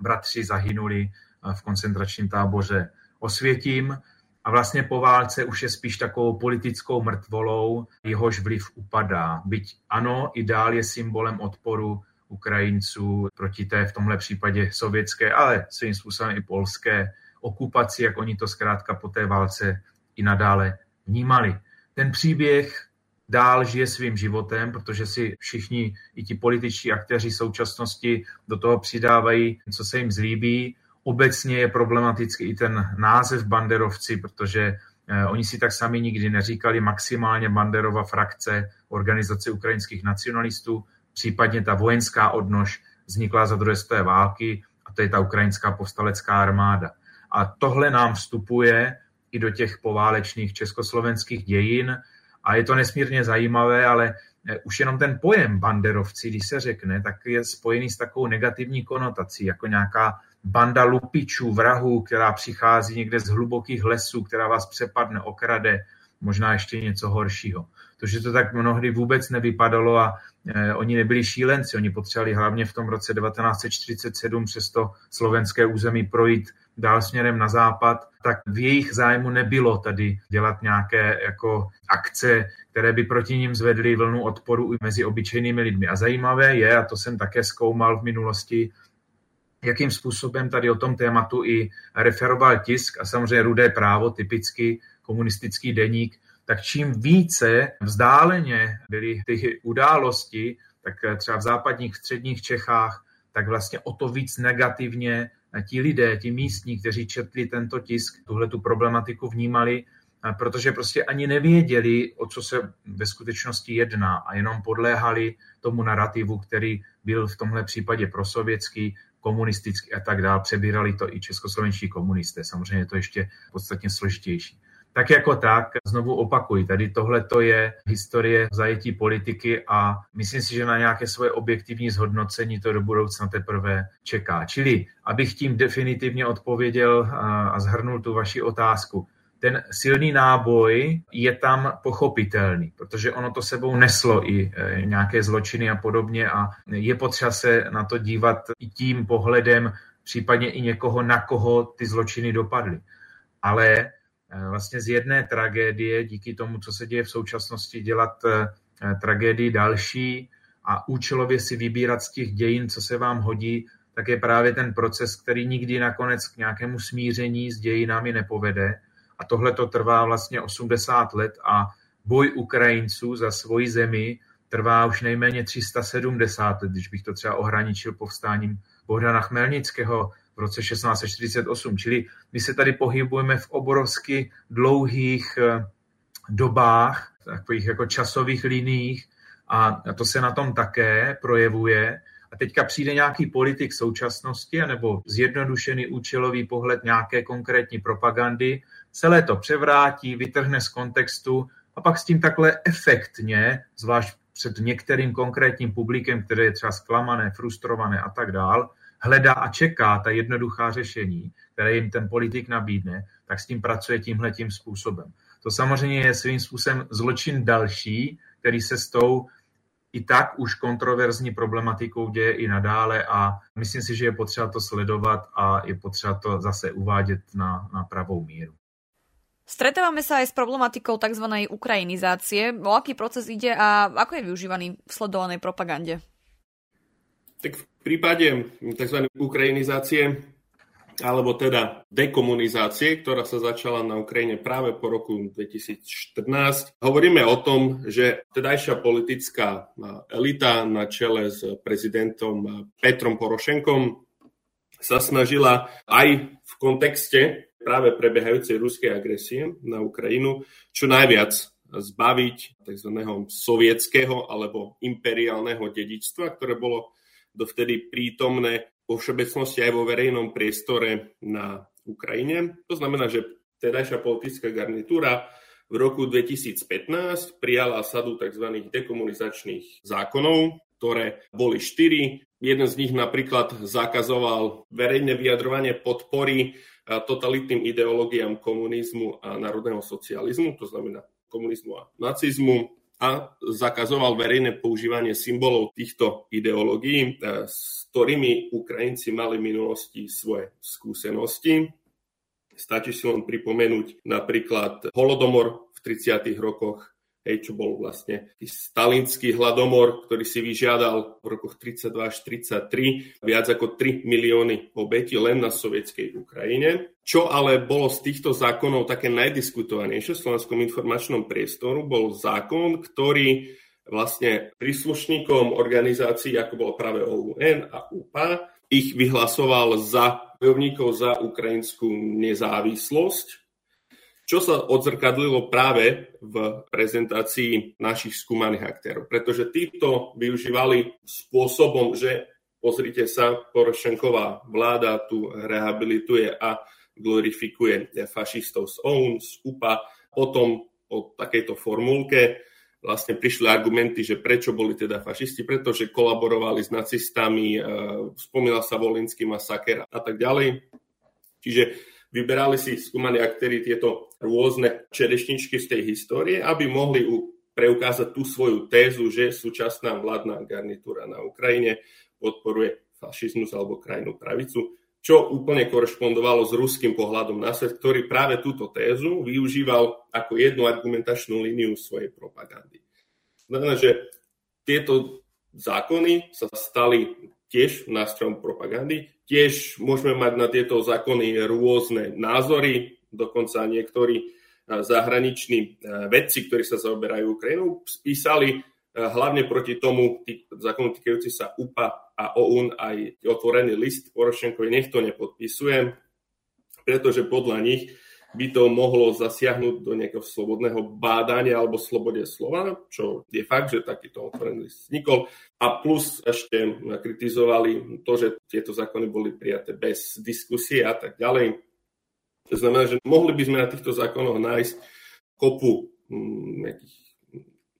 bratři zahynuli e, v koncentračním táboře Osvětím a vlastně po válce už je spíš takovou politickou mrtvolou, jehož vliv upadá. Byť ano, i dál je symbolem odporu Ukrajinců proti té v tomhle případě sovětské, ale svým způsobem i polské okupaci, jak oni to zkrátka po té válce i nadále vnímali. Ten příběh dál žije svým životem, protože si všichni, i ti političtí aktéři současnosti do toho přidávají, co se jim zlíbí. Obecně je problematický i ten název banderovci, protože eh, oni si tak sami nikdy neříkali maximálně Banderova frakce Organizace ukrajinských nacionalistů, případně ta vojenská odnož vznikla za druhé světové války a to je ta ukrajinská povstalecká armáda. A tohle nám vstupuje i do těch poválečných československých dějin a je to nesmírně zajímavé, ale eh, už jenom ten pojem banderovci, když se řekne, tak je spojený s takovou negativní konotací, jako nějaká banda lupičů, vrahů, která přichází někde z hlubokých lesů, která vás přepadne, okrade, možná ještě něco horšího. To, že to tak mnohdy vůbec nevypadalo a eh, oni nebyli šílenci, oni potřebovali hlavně v tom roce 1947 přes to slovenské území projít dál směrem na západ, tak v jejich zájmu nebylo tady dělat nějaké jako akce, které by proti ním zvedly vlnu odporu i mezi obyčejnými lidmi. A zajímavé je, a to jsem také zkoumal v minulosti, jakým způsobem tady o tom tématu i referoval tisk a samozřejmě rudé právo, typicky komunistický deník, tak čím více vzdáleně byly ty události, tak třeba v západních, středních Čechách, tak vlastně o to víc negativně ti lidé, ti místní, kteří četli tento tisk, tuhle tu problematiku vnímali, protože prostě ani nevěděli, o co se ve skutečnosti jedná a jenom podléhali tomu narrativu, který byl v tomhle případě prosovětský, komunistický a tak dále. Přebírali to i českoslovenští komunisté. Samozřejmě je to ještě podstatně složitější. Tak jako tak, znovu opakuji, tady tohle to je historie zajetí politiky a myslím si, že na nějaké svoje objektivní zhodnocení to do budoucna teprve čeká. Čili, abych tím definitivně odpověděl a zhrnul tu vaši otázku, ten silný náboj je tam pochopitelný, protože ono to sebou neslo i e, nějaké zločiny a podobně a je potřeba se na to dívat i tím pohledem, případně i někoho, na koho ty zločiny dopadly. Ale vlastně z jedné tragédie, díky tomu, co se děje v současnosti, dělat eh, tragédii další a účelově si vybírat z těch dějin, co se vám hodí, tak je právě ten proces, který nikdy nakonec k nějakému smíření s dějinami nepovede. A tohle to trvá vlastně 80 let a boj Ukrajinců za svoji zemi trvá už nejméně 370 let, když bych to třeba ohraničil povstáním Bohdana Chmelnického v roce 1648. Čili my se tady pohybujeme v obrovsky dlouhých eh, dobách, takových jako časových liních a to se na tom také projevuje. A teďka přijde nějaký politik současnosti, anebo zjednodušený účelový pohled nějaké konkrétní propagandy, celé to převrátí, vytrhne z kontextu a pak s tím takhle efektně, zvlášť před některým konkrétním publikem, které je třeba zklamané, frustrované a tak dál, hledá a čeká ta jednoduchá řešení, které jim ten politik nabídne, tak s tím pracuje tímhle tím způsobem. To samozřejmě je svým způsobem zločin další, který se s tou i tak už kontroverzní problematikou děje i nadále a myslím si, že je potřeba to sledovat a je potřeba to zase uvádět na, na pravou míru. Stretávame sa aj s problematikou tzv. ukrajinizácie. O aký proces ide a ako je využívaný v sledovanej propagande? Tak v prípade tzv. ukrajinizácie alebo teda dekomunizácie, ktorá sa začala na Ukrajine práve po roku 2014. Hovoríme o tom, že tedajšia politická elita na čele s prezidentom Petrom Porošenkom sa snažila aj v kontexte práve prebiehajúcej ruskej agresie na Ukrajinu čo najviac zbaviť tzv. sovietského alebo imperiálneho dedičstva, ktoré bolo dovtedy prítomné vo všeobecnosti aj vo verejnom priestore na Ukrajine. To znamená, že tedajšia politická garnitúra v roku 2015 prijala sadu tzv. dekomunizačných zákonov, ktoré boli štyri. Jeden z nich napríklad zakazoval verejné vyjadrovanie podpory totalitným ideológiám komunizmu a národného socializmu, to znamená komunizmu a nacizmu a zakazoval verejné používanie symbolov týchto ideológií, e, s ktorými Ukrajinci mali v minulosti svoje skúsenosti. Stačí si len pripomenúť napríklad holodomor v 30. rokoch hej, čo bol vlastne stalinský hladomor, ktorý si vyžiadal v rokoch 32 až 33 viac ako 3 milióny obetí len na sovietskej Ukrajine. Čo ale bolo z týchto zákonov také najdiskutovanejšie v slovenskom informačnom priestoru, bol zákon, ktorý vlastne príslušníkom organizácií, ako bolo práve OUN a UPA, ich vyhlasoval za bojovníkov za ukrajinskú nezávislosť čo sa odzrkadlilo práve v prezentácii našich skúmaných aktérov. Pretože títo využívali spôsobom, že pozrite sa, Porošenková vláda tu rehabilituje a glorifikuje fašistov z OUN, z UPA. Potom o takejto formulke vlastne prišli argumenty, že prečo boli teda fašisti, pretože kolaborovali s nacistami, e, spomínal sa Volinský masaker a tak ďalej. Čiže Vyberali si skúmaní aktéry tieto rôzne čerešničky z tej histórie, aby mohli preukázať tú svoju tézu, že súčasná vládna garnitúra na Ukrajine podporuje fašizmus alebo krajnú pravicu, čo úplne korešpondovalo s ruským pohľadom na svet, ktorý práve túto tézu využíval ako jednu argumentačnú líniu svojej propagandy. Znamená, že tieto zákony sa stali tiež nástrojom propagandy. Tiež môžeme mať na tieto zákony rôzne názory, dokonca niektorí e, zahraniční e, vedci, ktorí sa zaoberajú Ukrajinou, spísali e, hlavne proti tomu zákonu týkajúci sa UPA a OUN aj otvorený list Porošenkovi, nech to nepodpisujem, pretože podľa nich by to mohlo zasiahnuť do nejakého slobodného bádania alebo slobode slova, čo je fakt, že takýto otvorený vznikol. A plus ešte kritizovali to, že tieto zákony boli prijaté bez diskusie a tak ďalej. To znamená, že mohli by sme na týchto zákonoch nájsť kopu mm, nejakých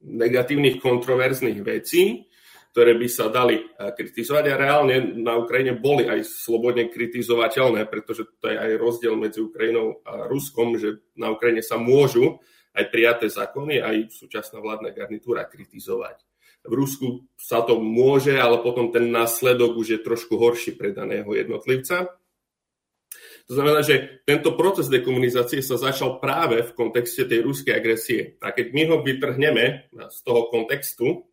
negatívnych, kontroverzných vecí, ktoré by sa dali eh, kritizovať a reálne na Ukrajine boli aj slobodne kritizovateľné, pretože to je aj rozdiel medzi Ukrajinou a Ruskom, že na Ukrajine sa môžu aj prijaté zákony, aj súčasná vládna garnitúra kritizovať. V Rusku sa to môže, ale potom ten následok už je trošku horší pre daného jednotlivca. To znamená, že tento proces dekomunizácie sa začal práve v kontexte tej ruskej agresie. A keď my ho vytrhneme z toho kontextu,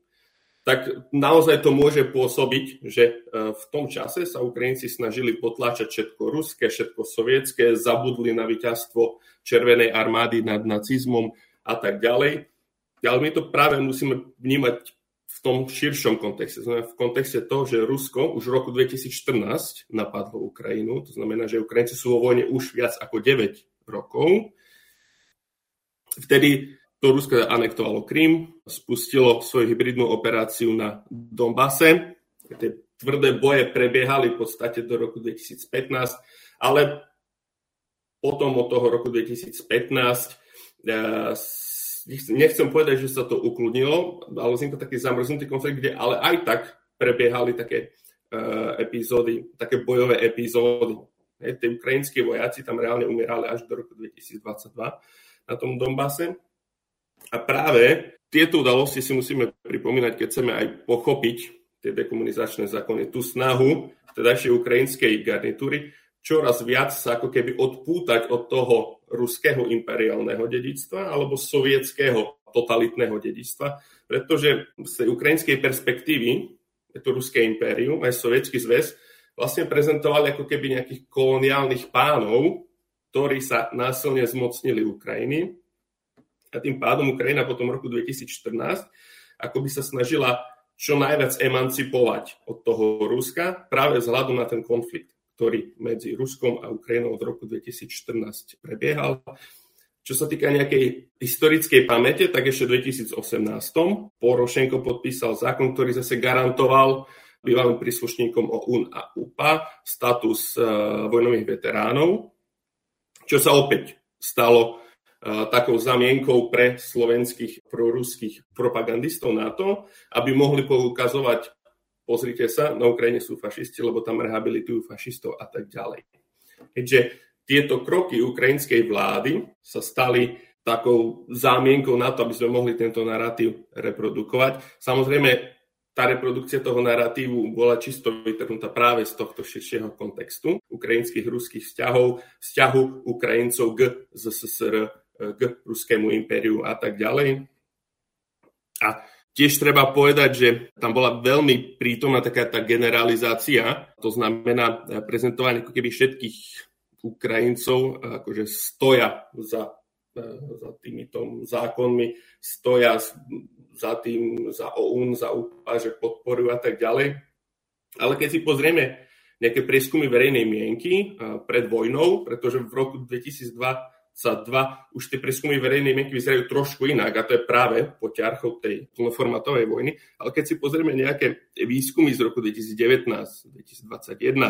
tak naozaj to môže pôsobiť, že e, v tom čase sa Ukrajinci snažili potláčať všetko ruské, všetko sovietské, zabudli na víťazstvo Červenej armády nad nacizmom a tak ďalej. Ale my to práve musíme vnímať v tom širšom kontexte. Znamená v kontexte toho, že Rusko už v roku 2014 napadlo Ukrajinu, to znamená, že Ukrajinci sú vo vojne už viac ako 9 rokov. Vtedy to Rusko anektovalo Krym, spustilo svoju hybridnú operáciu na Donbase. Tie tvrdé boje prebiehali v podstate do roku 2015, ale potom od toho roku 2015 eh, nechcem povedať, že sa to ukludnilo, ale vznikol taký zamrznutý konflikt, kde ale aj tak prebiehali také uh, epizódy, také bojové epizódy. Tí ukrajinskí vojaci tam reálne umierali až do roku 2022 na tom Donbase. A práve tieto udalosti si musíme pripomínať, keď chceme aj pochopiť tie dekomunizačné zákony, tú snahu vtedajšej ukrajinskej garnitúry čoraz viac sa ako keby odpútať od toho ruského imperiálneho dedictva alebo sovietského totalitného dedictva, pretože z tej ukrajinskej perspektívy je to ruské impérium, aj sovietský zväz, vlastne prezentovali ako keby nejakých koloniálnych pánov, ktorí sa násilne zmocnili Ukrajiny a tým pádom Ukrajina po tom roku 2014 ako by sa snažila čo najviac emancipovať od toho Ruska práve vzhľadom na ten konflikt, ktorý medzi Ruskom a Ukrajinou od roku 2014 prebiehal. Čo sa týka nejakej historickej pamäte, tak ešte v 2018 Porošenko podpísal zákon, ktorý zase garantoval bývalým príslušníkom OUN a UPA status uh, vojnových veteránov, čo sa opäť stalo takou zamienkou pre slovenských proruských propagandistov na to, aby mohli poukazovať, pozrite sa, na Ukrajine sú fašisti, lebo tam rehabilitujú fašistov a tak ďalej. Keďže tieto kroky ukrajinskej vlády sa stali takou zámienkou na to, aby sme mohli tento narratív reprodukovať. Samozrejme, tá reprodukcia toho narratívu bola čisto vytrhnutá práve z tohto širšieho kontextu ukrajinských ruských vzťahov, vzťahu Ukrajincov k ZSSR k ruskému impériu a tak ďalej. A tiež treba povedať, že tam bola veľmi prítomná taká tá generalizácia, to znamená prezentovanie ako keby všetkých Ukrajincov akože stoja za, za týmito zákonmi, stoja za tým, za OUN, za UPA, že podporujú a tak ďalej. Ale keď si pozrieme nejaké prieskumy verejnej mienky pred vojnou, pretože v roku 2002 sa dva, už tie prieskumy verejnej mienky vyzerajú trošku inak a to je práve potiarchou tej plnoformatovej vojny. Ale keď si pozrieme nejaké výskumy z roku 2019, 2021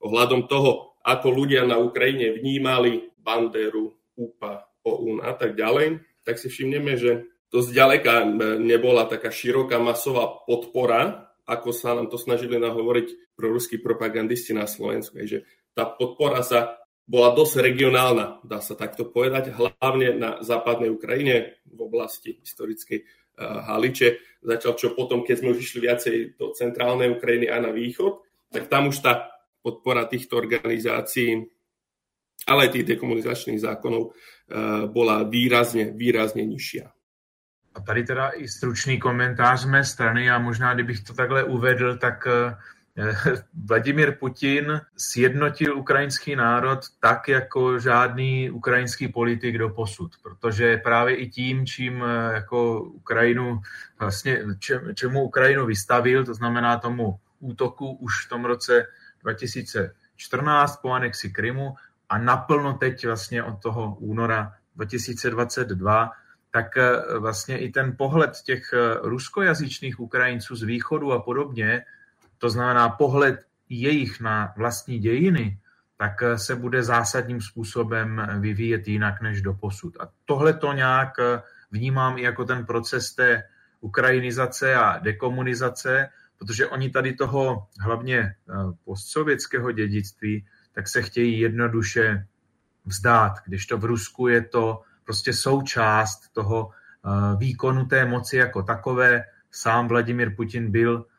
ohľadom toho, ako ľudia na Ukrajine vnímali Banderu, UPA, OUN a tak ďalej, tak si všimneme, že to zďaleka nebola taká široká masová podpora ako sa nám to snažili nahovoriť proruskí propagandisti na Slovensku. že tá podpora sa bola dosť regionálna, dá sa takto povedať, hlavne na západnej Ukrajine v oblasti historickej uh, Haliče. Začal čo potom, keď sme už išli viacej do centrálnej Ukrajiny a na východ, tak tam už tá podpora týchto organizácií, ale aj tých dekomunizačných zákonov uh, bola výrazne, výrazne nižšia. A tady teda i stručný komentář z mé strany a možná, kdybych to takhle uvedl, tak eh, Vladimír Putin sjednotil ukrajinský národ tak, jako žádný ukrajinský politik do posud, protože právě i tím, čím eh, jako Ukrajinu, vlastně čemu Ukrajinu vystavil, to znamená tomu útoku už v tom roce 2014 po anexi Krymu a naplno teď vlastně od toho února 2022 tak eh, vlastně i ten pohled těch eh, ruskojazyčných Ukrajinců z východu a podobně, to znamená pohled jejich na vlastní dějiny, tak eh, se bude zásadním způsobem vyvíjet jinak než do posud. A tohle to nějak vnímám i jako ten proces té ukrajinizace a dekomunizace, protože oni tady toho hlavně postsovětského dědictví, tak se chtějí jednoduše vzdát, když to v Rusku je to prostě součást toho eh, výkonu té moci jako takové. Sám Vladimír Putin byl eh,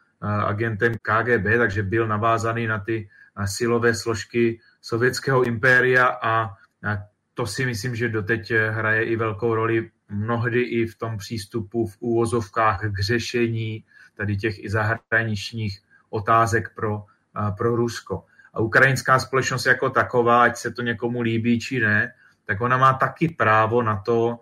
agentem KGB, takže byl navázaný na ty silové složky sovětského impéria a to si myslím, že doteď hraje i velkou roli mnohdy i v tom přístupu v úvozovkách k řešení tady těch i zahraničních otázek pro, pro Rusko. A ukrajinská společnost jako taková, ať se to někomu líbí či ne, tak ona má taky právo na to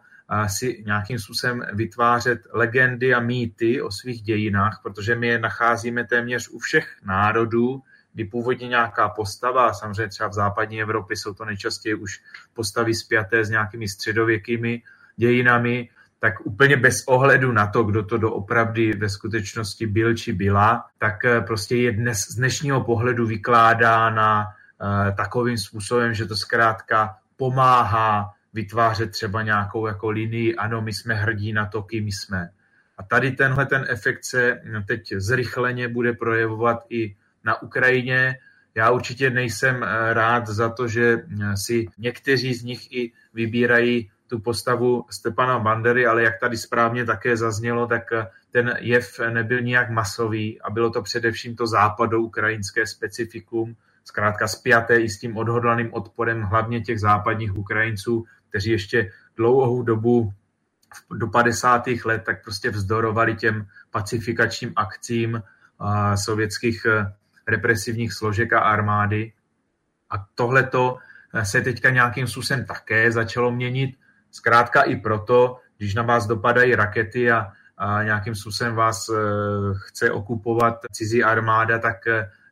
si nějakým způsobem vytvářet legendy a mýty o svých dějinách, protože my je nacházíme téměř u všech národů, kdy původně nějaká postava, samozřejmě třeba v západní Evropě jsou to nejčastěji už postavy spjaté s nějakými středověkými dějinami, tak úplně bez ohledu na to, kdo to doopravdy ve skutečnosti byl či byla, tak eh, prostě je dnes z dnešního pohledu vykládána eh, takovým způsobem, že to zkrátka pomáhá vytvářet třeba nějakou jako linii, ano, my jsme hrdí na to, kým jsme. A tady tenhle ten efekt se teď zrychleně bude projevovat i na Ukrajině. Já určitě nejsem eh, rád za to, že eh, si někteří z nich i vybírají tu postavu Stepana Bandery, ale jak tady správně také zaznělo, tak eh, ten jev nebyl nijak masový a bylo to především to západoukrajinské specifikum, zkrátka spjaté i s tím odhodlaným odporem hlavně těch západních Ukrajinců, kteří ještě dlouhou dobu do 50. let tak prostě vzdorovali těm pacifikačním akcím sovětských e, represivních složek a armády. A tohleto e, se teďka nějakým způsobem také začalo měnit. Zkrátka i proto, když na vás dopadají rakety a, a nějakým způsobem vás e, chce okupovat cizí armáda, tak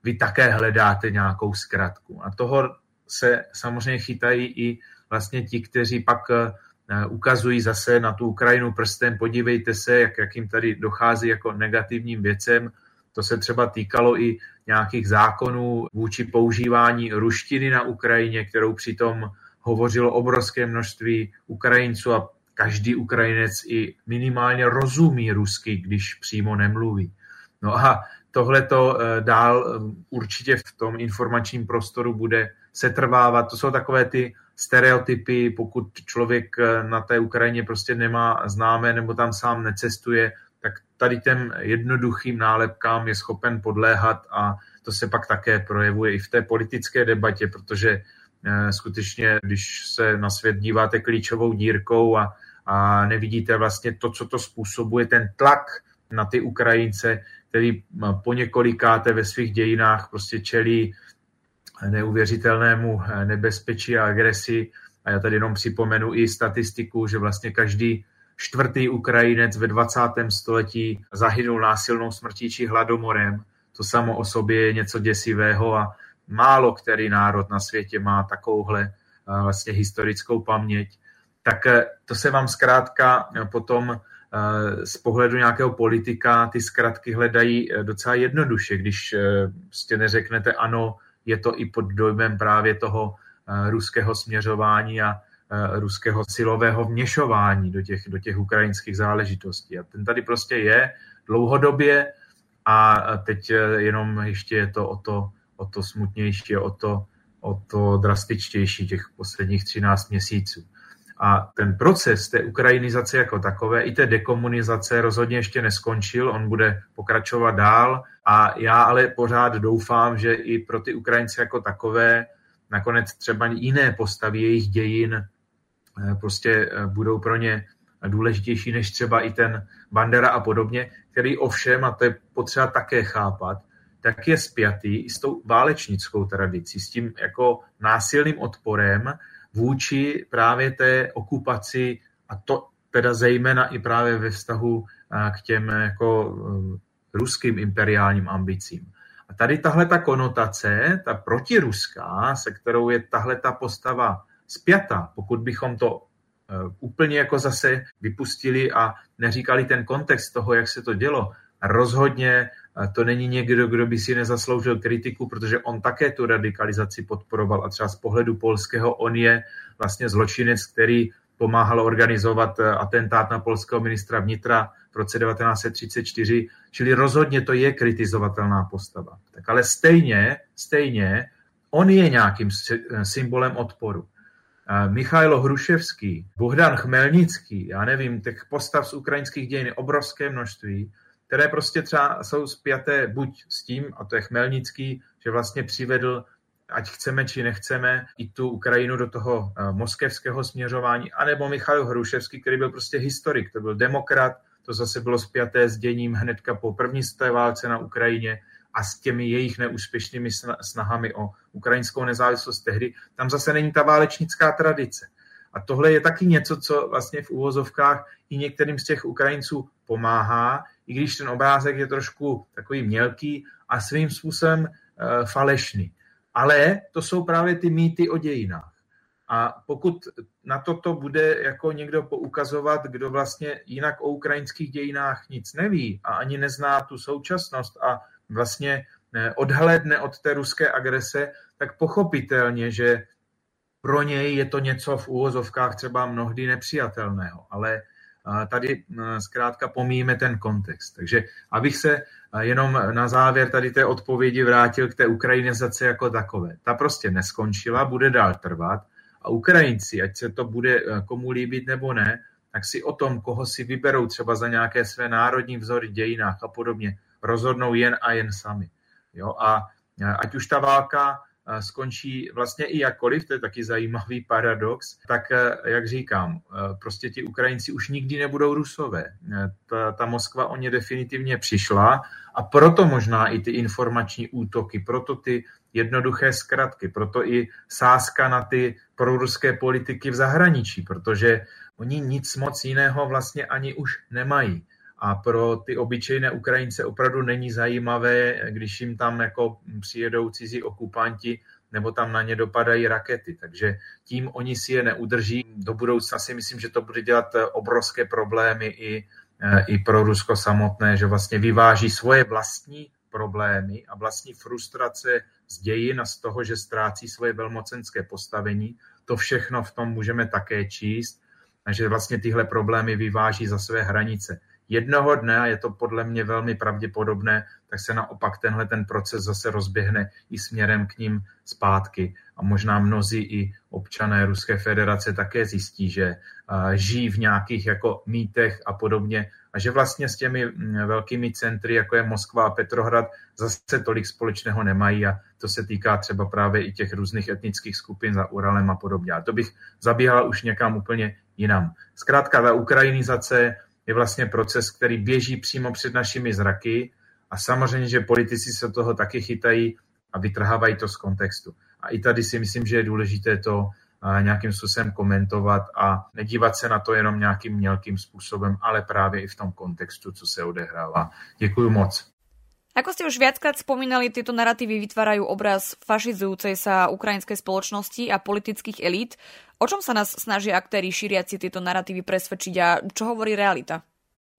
vy také hledáte nějakou zkratku. A toho se samozřejmě chytají i vlastně ti, kteří pak eh, ukazují zase na tu Ukrajinu prstem, podívejte se, jak, jim tady dochází jako negativním věcem. To se třeba týkalo i nějakých zákonů vůči používání ruštiny na Ukrajině, kterou přitom hovořilo obrovské množství Ukrajinců a každý Ukrajinec i minimálně rozumí rusky, když přímo nemluví. No a tohle to eh, dál eh, určitě v tom informačním prostoru bude setrvávat. To jsou takové ty stereotypy, pokud člověk eh, na té Ukrajině prostě nemá známé nebo tam sám necestuje, tak tady těm jednoduchým nálepkám je schopen podléhat a to se pak také projevuje i v té politické debatě, protože skutečně, když se na svět díváte klíčovou dírkou a, a nevidíte vlastně to, co to způsobuje, ten tlak na ty Ukrajince, který po několikáté ve svých dějinách prostě čelí neuvěřitelnému nebezpečí a agresi. A já tady jenom připomenu i statistiku, že vlastně každý čtvrtý Ukrajinec ve 20. století zahynul násilnou smrtí či hladomorem. To samo o sobě je něco děsivého a málo který národ na světě má takovouhle vlastně historickou paměť. Tak e, to se vám zkrátka potom z pohledu nějakého politika ty zkratky hledají docela jednoduše, když prostě neřeknete ano, je to i pod dojmem právě toho ruského směřování a ruského silového vměšování do těch, do těch ukrajinských záležitostí. A ten tady prostě je dlouhodobě a teď jenom ještě je to o to, o to smutnější, o to, o to drastičtější těch posledních 13 měsíců. A ten proces té ukrajinizace jako takové, i té dekomunizace rozhodně ještě neskončil, on bude pokračovat dál a já ale pořád doufám, že i pro ty Ukrajince jako takové nakonec třeba jiné postavy jejich dějin eh, prostě eh, budou pro ně důležitější než třeba i ten Bandera a podobně, který ovšem, a to je potřeba také chápat, tak je spjatý i s tou válečnickou tradicí, s tím jako násilným odporem vůči právě té okupaci a to teda zejména i právě ve vztahu k těm jako ruským imperiálním ambicím. A tady tahle ta konotace, ta protiruská, se kterou je tahle ta postava spjata, pokud bychom to e, úplně jako zase vypustili a neříkali ten kontext toho, jak se to dělo, rozhodně to není někdo, kdo by si nezasloužil kritiku, protože on také tu radikalizaci podporoval a třeba z pohledu polského on je vlastně zločinec, který pomáhal organizovat eh, atentát na polského ministra vnitra v roce 1934, čili rozhodně to je kritizovatelná postava. Tak ale stejně, stejně on je nějakým symbolem odporu. Michailo Hruševský, Bohdan Chmelnický, já nevím, těch postav z ukrajinských dějin je obrovské množství, které prostě třeba jsou spjaté buď s tím, a to je Chmelnický, že vlastně přivedl, ať chceme či nechceme, i tu Ukrajinu do toho eh, moskevského směřování, anebo Michal Hruševský, který byl prostě historik, to byl demokrat, to zase bylo spjaté s děním hnedka po první světové válce na Ukrajině a s těmi jejich neúspěšnými snahami o ukrajinskou nezávislost tehdy. Tam zase není ta válečnická tradice. A tohle je taky něco, co vlastně v úvozovkách i některým z těch Ukrajinců pomáhá, i když ten obrázek je trošku takový mělký a svým způsobem uh, falešný. Ale to jsou právě ty mýty o dějinách. A pokud na toto bude jako někdo poukazovat, kdo vlastně jinak o ukrajinských dějinách nic neví a ani nezná tu současnost a vlastně eh, odhledne od té ruské agrese, tak pochopitelně, že pro něj je to něco v úvozovkách třeba mnohdy nepřijatelného. Ale tady zkrátka pomíjíme ten kontext. Takže abych se jenom na závěr tady té odpovědi vrátil k té ukrajinizaci jako takové. Ta prostě neskončila, bude dál trvat a Ukrajinci, ať se to bude e, komu líbit nebo ne, tak si o tom, koho si vyberou třeba za nějaké své národní vzory v dějinách a podobně, rozhodnou jen a jen sami. Jo? A ať už ta válka skončí vlastně i jakkoliv, to je taky zajímavý paradox, tak eh, jak říkám, eh, prostě ti Ukrajinci už nikdy nebudou Rusové. Eh, ta, ta Moskva o ně definitivně přišla a proto možná i ty informační útoky, proto ty jednoduché zkratky, proto i sázka na ty proruské politiky v zahraničí, protože oni nic moc jiného vlastně ani už nemají a pro ty obyčejné Ukrajince opravdu není zajímavé, když jim tam jako přijedou cizí okupanti nebo tam na ně dopadají rakety. Takže tím oni si je neudrží. Do budoucna si myslím, že to bude dělat obrovské problémy i, i pro Rusko samotné, že vlastně vyváží svoje vlastní problémy a vlastní frustrace z dějin a z toho, že ztrácí svoje velmocenské postavení. To všechno v tom můžeme také číst, že vlastně tyhle problémy vyváží za své hranice jednoho dne, a je to podle mě velmi pravděpodobné, tak se naopak tenhle ten proces zase rozběhne i směrem k ním zpátky. A možná mnozí i občané Ruské federace také zjistí, že žijí v nějakých jako mýtech a podobně a že vlastně s těmi velkými centry, jako je Moskva a Petrohrad, zase tolik společného nemají a to se týká třeba právě i těch různých etnických skupin za Uralem a podobně. A to bych zabíhal už někam úplně jinam. Zkrátka ta ukrajinizace je vlastně proces, který běží přímo před našimi zraky a samozřejmě, že politici se toho taky chytají a vytrhávají to z kontextu. A i tady si myslím, že je důležité to nějakým způsobem komentovat a nedívat se na to jenom nějakým mělkým způsobem, ale právě i v tom kontextu, co se odehrává. Děkuji moc. Ako ste už viackrát spomínali, tieto narratívy vytvárajú obraz fašizujúcej sa ukrajinskej spoločnosti a politických elít. O čom sa nás snažia aktéry šíriaci tieto narratívy presvedčiť a čo hovorí realita?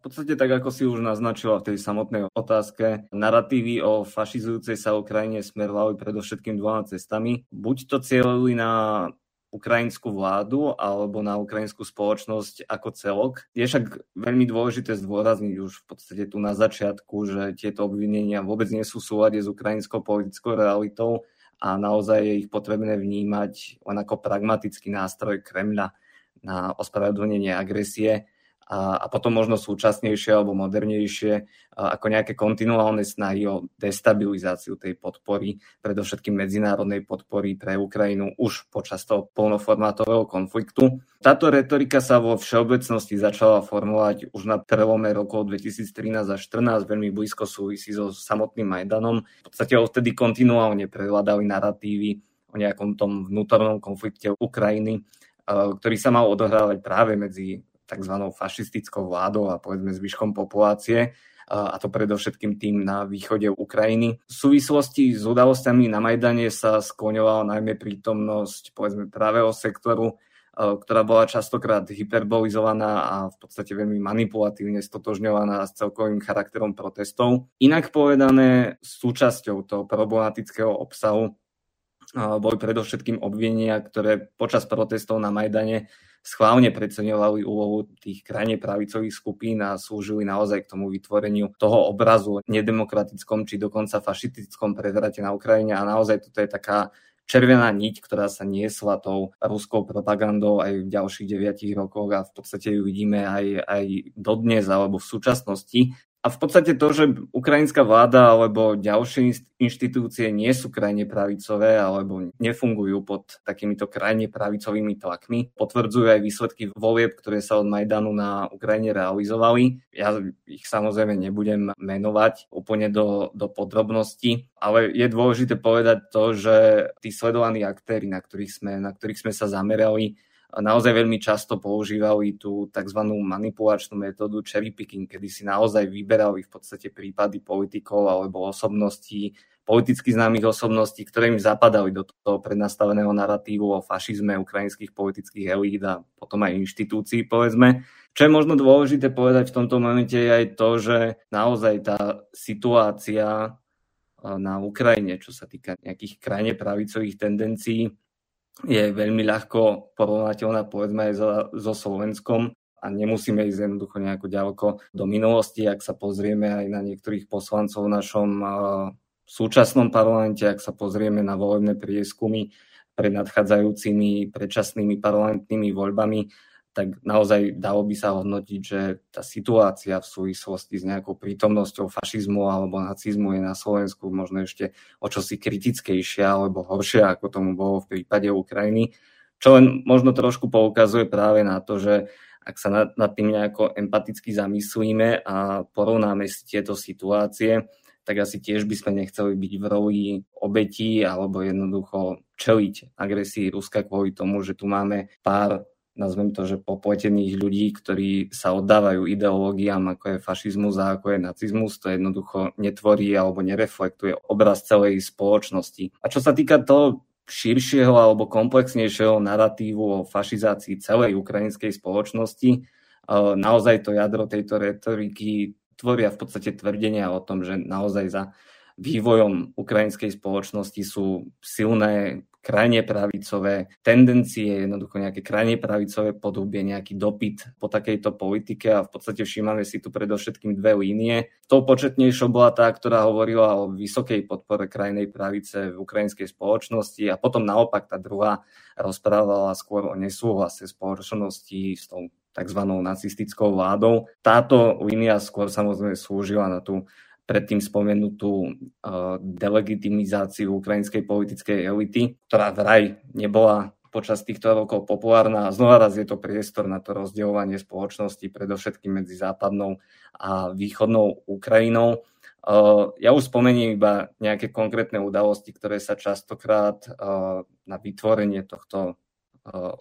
V podstate tak, ako si už naznačila v tej samotnej otázke, narratívy o fašizujúcej sa Ukrajine smerovali predovšetkým dvoma cestami. Buď to cieľili na ukrajinskú vládu alebo na ukrajinskú spoločnosť ako celok. Je však veľmi dôležité zdôrazniť už v podstate tu na začiatku, že tieto obvinenia vôbec nie sú v súlade s ukrajinskou politickou realitou a naozaj je ich potrebné vnímať len ako pragmatický nástroj Kremľa na ospravedlnenie agresie a, a potom možno súčasnejšie alebo modernejšie ako nejaké kontinuálne snahy o destabilizáciu tej podpory, predovšetkým medzinárodnej podpory pre Ukrajinu už počas toho polnoformátového konfliktu. Táto retorika sa vo všeobecnosti začala formovať už na prelome rokov 2013 až 2014, veľmi blízko súvisí so samotným Majdanom. V podstate odtedy kontinuálne prevládali narratívy o nejakom tom vnútornom konflikte Ukrajiny, ktorý sa mal odohrávať práve medzi tzv. fašistickou vládou a povedzme zvyškom populácie a to predovšetkým tým na východe Ukrajiny. V súvislosti s udalosťami na Majdane sa skloňovala najmä prítomnosť povedzme pravého sektoru, ktorá bola častokrát hyperbolizovaná a v podstate veľmi manipulatívne stotožňovaná s celkovým charakterom protestov. Inak povedané, súčasťou toho problematického obsahu boli predovšetkým obvinenia, ktoré počas protestov na Majdane schválne preceňovali úlohu tých krajne pravicových skupín a slúžili naozaj k tomu vytvoreniu toho obrazu nedemokratickom či dokonca fašistickom prevrate na Ukrajine a naozaj toto je taká červená niť, ktorá sa niesla tou ruskou propagandou aj v ďalších deviatich rokoch a v podstate ju vidíme aj, aj dodnes alebo v súčasnosti. A v podstate to, že ukrajinská vláda alebo ďalšie inštitúcie nie sú krajne pravicové alebo nefungujú pod takýmito krajne pravicovými tlakmi, potvrdzujú aj výsledky volieb, ktoré sa od Majdanu na Ukrajine realizovali. Ja ich samozrejme nebudem menovať úplne do, do podrobností, ale je dôležité povedať to, že tí sledovaní aktéry, na ktorých sme, na ktorých sme sa zamerali, naozaj veľmi často používali tú tzv. manipulačnú metódu cherry picking, kedy si naozaj vyberali v podstate prípady politikov alebo osobností, politicky známych osobností, ktoré im zapadali do toho prednastaveného narratívu o fašizme ukrajinských politických elít a potom aj inštitúcií, povedzme. Čo je možno dôležité povedať v tomto momente je aj to, že naozaj tá situácia na Ukrajine, čo sa týka nejakých krajne pravicových tendencií, je veľmi ľahko porovnateľná povedzme aj so, so Slovenskom a nemusíme ísť jednoducho nejako ďaleko do minulosti, ak sa pozrieme aj na niektorých poslancov v našom uh, súčasnom parlamente, ak sa pozrieme na volebné prieskumy pred nadchádzajúcimi predčasnými parlamentnými voľbami, tak naozaj dalo by sa hodnotiť, že tá situácia v súvislosti s nejakou prítomnosťou fašizmu alebo nacizmu je na Slovensku možno ešte o čosi kritickejšia alebo horšia, ako tomu bolo v prípade Ukrajiny. Čo len možno trošku poukazuje práve na to, že ak sa nad, nad tým nejako empaticky zamyslíme a porovnáme si tieto situácie, tak asi tiež by sme nechceli byť v roli obetí alebo jednoducho čeliť agresii Ruska kvôli tomu, že tu máme pár nazvem to, že popletených ľudí, ktorí sa oddávajú ideológiám, ako je fašizmus a ako je nacizmus, to jednoducho netvorí alebo nereflektuje obraz celej spoločnosti. A čo sa týka toho širšieho alebo komplexnejšieho narratívu o fašizácii celej ukrajinskej spoločnosti, e, naozaj to jadro tejto retoriky tvoria v podstate tvrdenia o tom, že naozaj za vývojom ukrajinskej spoločnosti sú silné krajne pravicové tendencie, jednoducho nejaké krajne pravicové podobie, nejaký dopyt po takejto politike a v podstate všímame si tu predovšetkým dve línie. Tou početnejšou bola tá, ktorá hovorila o vysokej podpore krajnej pravice v ukrajinskej spoločnosti a potom naopak tá druhá rozprávala skôr o nesúhlase spoločnosti s tou tzv. nacistickou vládou. Táto línia skôr samozrejme slúžila na tú predtým spomenutú uh, delegitimizáciu ukrajinskej politickej elity, ktorá vraj nebola počas týchto rokov populárna. A znova raz je to priestor na to rozdielovanie spoločnosti, predovšetkým medzi západnou a východnou Ukrajinou. Uh, ja už spomeniem iba nejaké konkrétne udalosti, ktoré sa častokrát uh, na vytvorenie tohto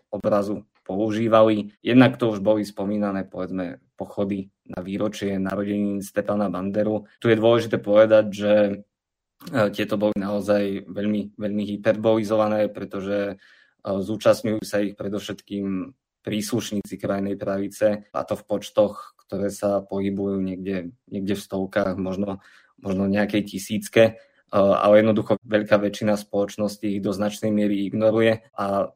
obrazu používali. Jednak to už boli spomínané, povedzme, pochody na výročie narodenín Stepana Banderu. Tu je dôležité povedať, že e, tieto boli naozaj veľmi, veľmi hyperbolizované, pretože e, zúčastňujú sa ich predovšetkým príslušníci krajnej pravice, a to v počtoch, ktoré sa pohybujú niekde, niekde v stovkách, možno, možno nejakej tisícke, e, ale jednoducho veľká väčšina spoločnosti ich do značnej miery ignoruje a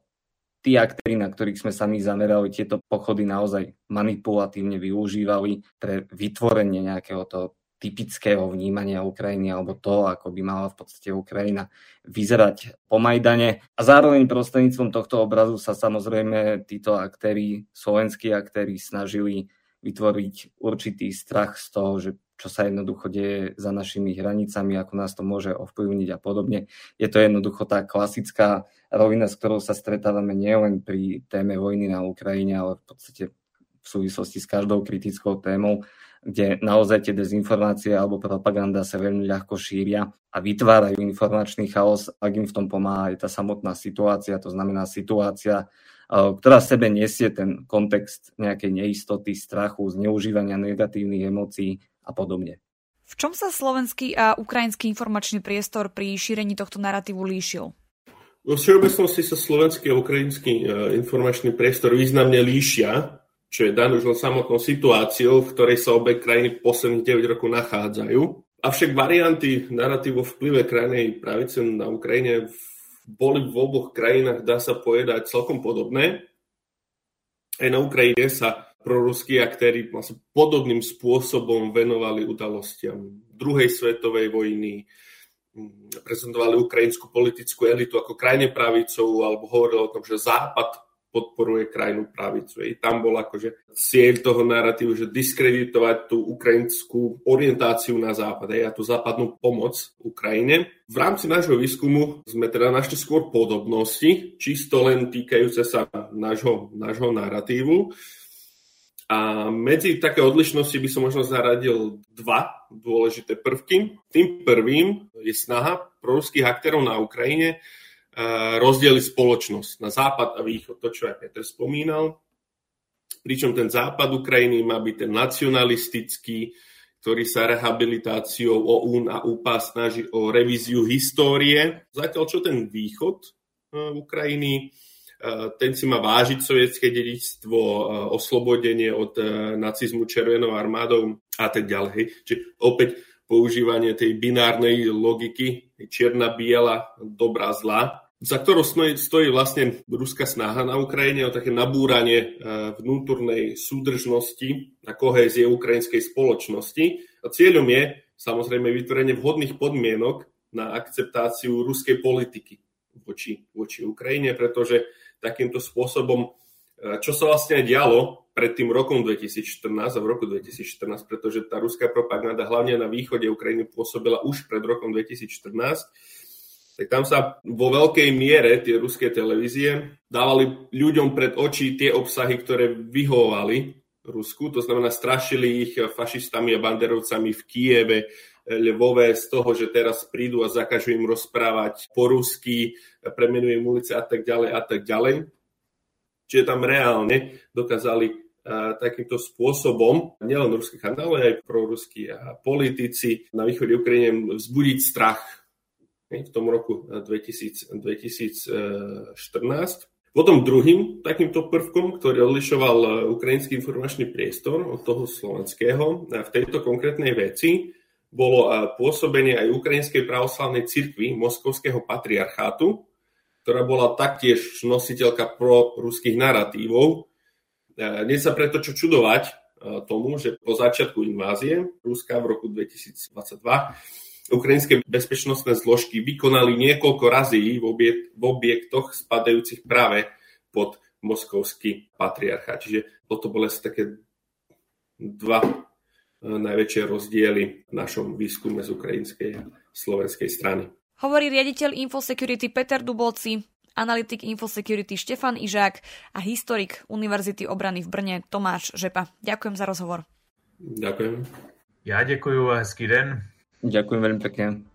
tí aktéry, na ktorých sme sa my zamerali, tieto pochody naozaj manipulatívne využívali pre vytvorenie nejakého toho typického vnímania Ukrajiny alebo to, ako by mala v podstate Ukrajina vyzerať po Majdane. A zároveň prostredníctvom tohto obrazu sa samozrejme títo aktéry, slovenskí aktéry snažili vytvoriť určitý strach z toho, že čo sa jednoducho deje za našimi hranicami, ako nás to môže ovplyvniť a podobne. Je to jednoducho tá klasická rovina, s ktorou sa stretávame nielen pri téme vojny na Ukrajine, ale v podstate v súvislosti s každou kritickou témou, kde naozaj tie dezinformácie alebo propaganda sa veľmi ľahko šíria a vytvárajú informačný chaos, ak im v tom pomáha aj tá samotná situácia, to znamená situácia, ktorá v sebe nesie ten kontext nejakej neistoty, strachu, zneužívania negatívnych emócií a podobne. V čom sa slovenský a ukrajinský informačný priestor pri šírení tohto narratívu líšil? Vo všeobecnosti sa slovenský a ukrajinský e, informačný priestor významne líšia, čo je dané už len samotnou situáciou, v ktorej sa obe krajiny posledných 9 rokov nachádzajú. Avšak varianty narratívu vplyve krajnej pravice na Ukrajine boli v oboch krajinách, dá sa povedať, celkom podobné. Aj na Ukrajine sa proruskí aktéry vlastne podobným spôsobom venovali udalostiam druhej svetovej vojny, prezentovali ukrajinskú politickú elitu ako krajne pravicovú alebo hovorili o tom, že Západ podporuje krajnú pravicu. I tam bol akože cieľ toho narratívu, že diskreditovať tú ukrajinskú orientáciu na západ a tú západnú pomoc Ukrajine. V rámci nášho výskumu sme teda našli skôr podobnosti, čisto len týkajúce sa nášho, nášho narratívu. A medzi také odlišnosti by som možno zaradil dva dôležité prvky. Tým prvým je snaha proruských aktérov na Ukrajine e, rozdeliť spoločnosť na západ a východ, to čo aj Peter spomínal. Pričom ten západ Ukrajiny má byť ten nacionalistický, ktorý sa rehabilitáciou OUN a UPA snaží o revíziu histórie. Zatiaľ čo ten východ e, Ukrajiny ten si má vážiť sovietské dedičstvo, eh, oslobodenie od eh, nacizmu červenou armádou a tak ďalej. Čiže opäť používanie tej binárnej logiky, čierna, biela, dobrá, zlá, za ktorou stojí vlastne ruská snaha na Ukrajine o také nabúranie vnútornej súdržnosti a kohézie ukrajinskej spoločnosti. A cieľom je samozrejme vytvorenie vhodných podmienok na akceptáciu ruskej politiky voči, voči Ukrajine, pretože takýmto spôsobom, e, čo sa vlastne dialo pred tým rokom 2014 a v roku 2014, pretože tá ruská propaganda hlavne na východe Ukrajiny pôsobila už pred rokom 2014, tak tam sa vo veľkej miere tie ruské televízie dávali ľuďom pred oči tie obsahy, ktoré vyhovovali Rusku, to znamená strašili ich fašistami a banderovcami v Kieve, Lvove z toho, že teraz prídu a zakažú im rozprávať po rusky, premenujem ulice a tak ďalej a tak ďalej. Čiže tam reálne dokázali takýmto spôsobom nielen ruskí kanály, aj proruskí politici na východe Ukrajine vzbudiť strach v tom roku 2000, 2014. Potom druhým takýmto prvkom, ktorý odlišoval ukrajinský informačný priestor od toho slovenského v tejto konkrétnej veci, bolo pôsobenie aj Ukrajinskej pravoslavnej cirkvi Moskovského patriarchátu, ktorá bola taktiež nositeľka pro ruských narratívov. Nie sa preto čo čudovať tomu, že po začiatku invázie Ruska v roku 2022 ukrajinské bezpečnostné zložky vykonali niekoľko razí v, objek- v objektoch spadajúcich práve pod moskovský patriarchát. Čiže toto boli také dva najväčšie rozdiely v našom výskume z ukrajinskej a slovenskej strany. Hovorí riaditeľ Infosecurity Peter Dubolci, analytik Infosecurity Štefan Ižák a historik Univerzity obrany v Brne Tomáš Žepa. Ďakujem za rozhovor. Ďakujem. Ja ďakujem a hezký den. Ďakujem veľmi pekne.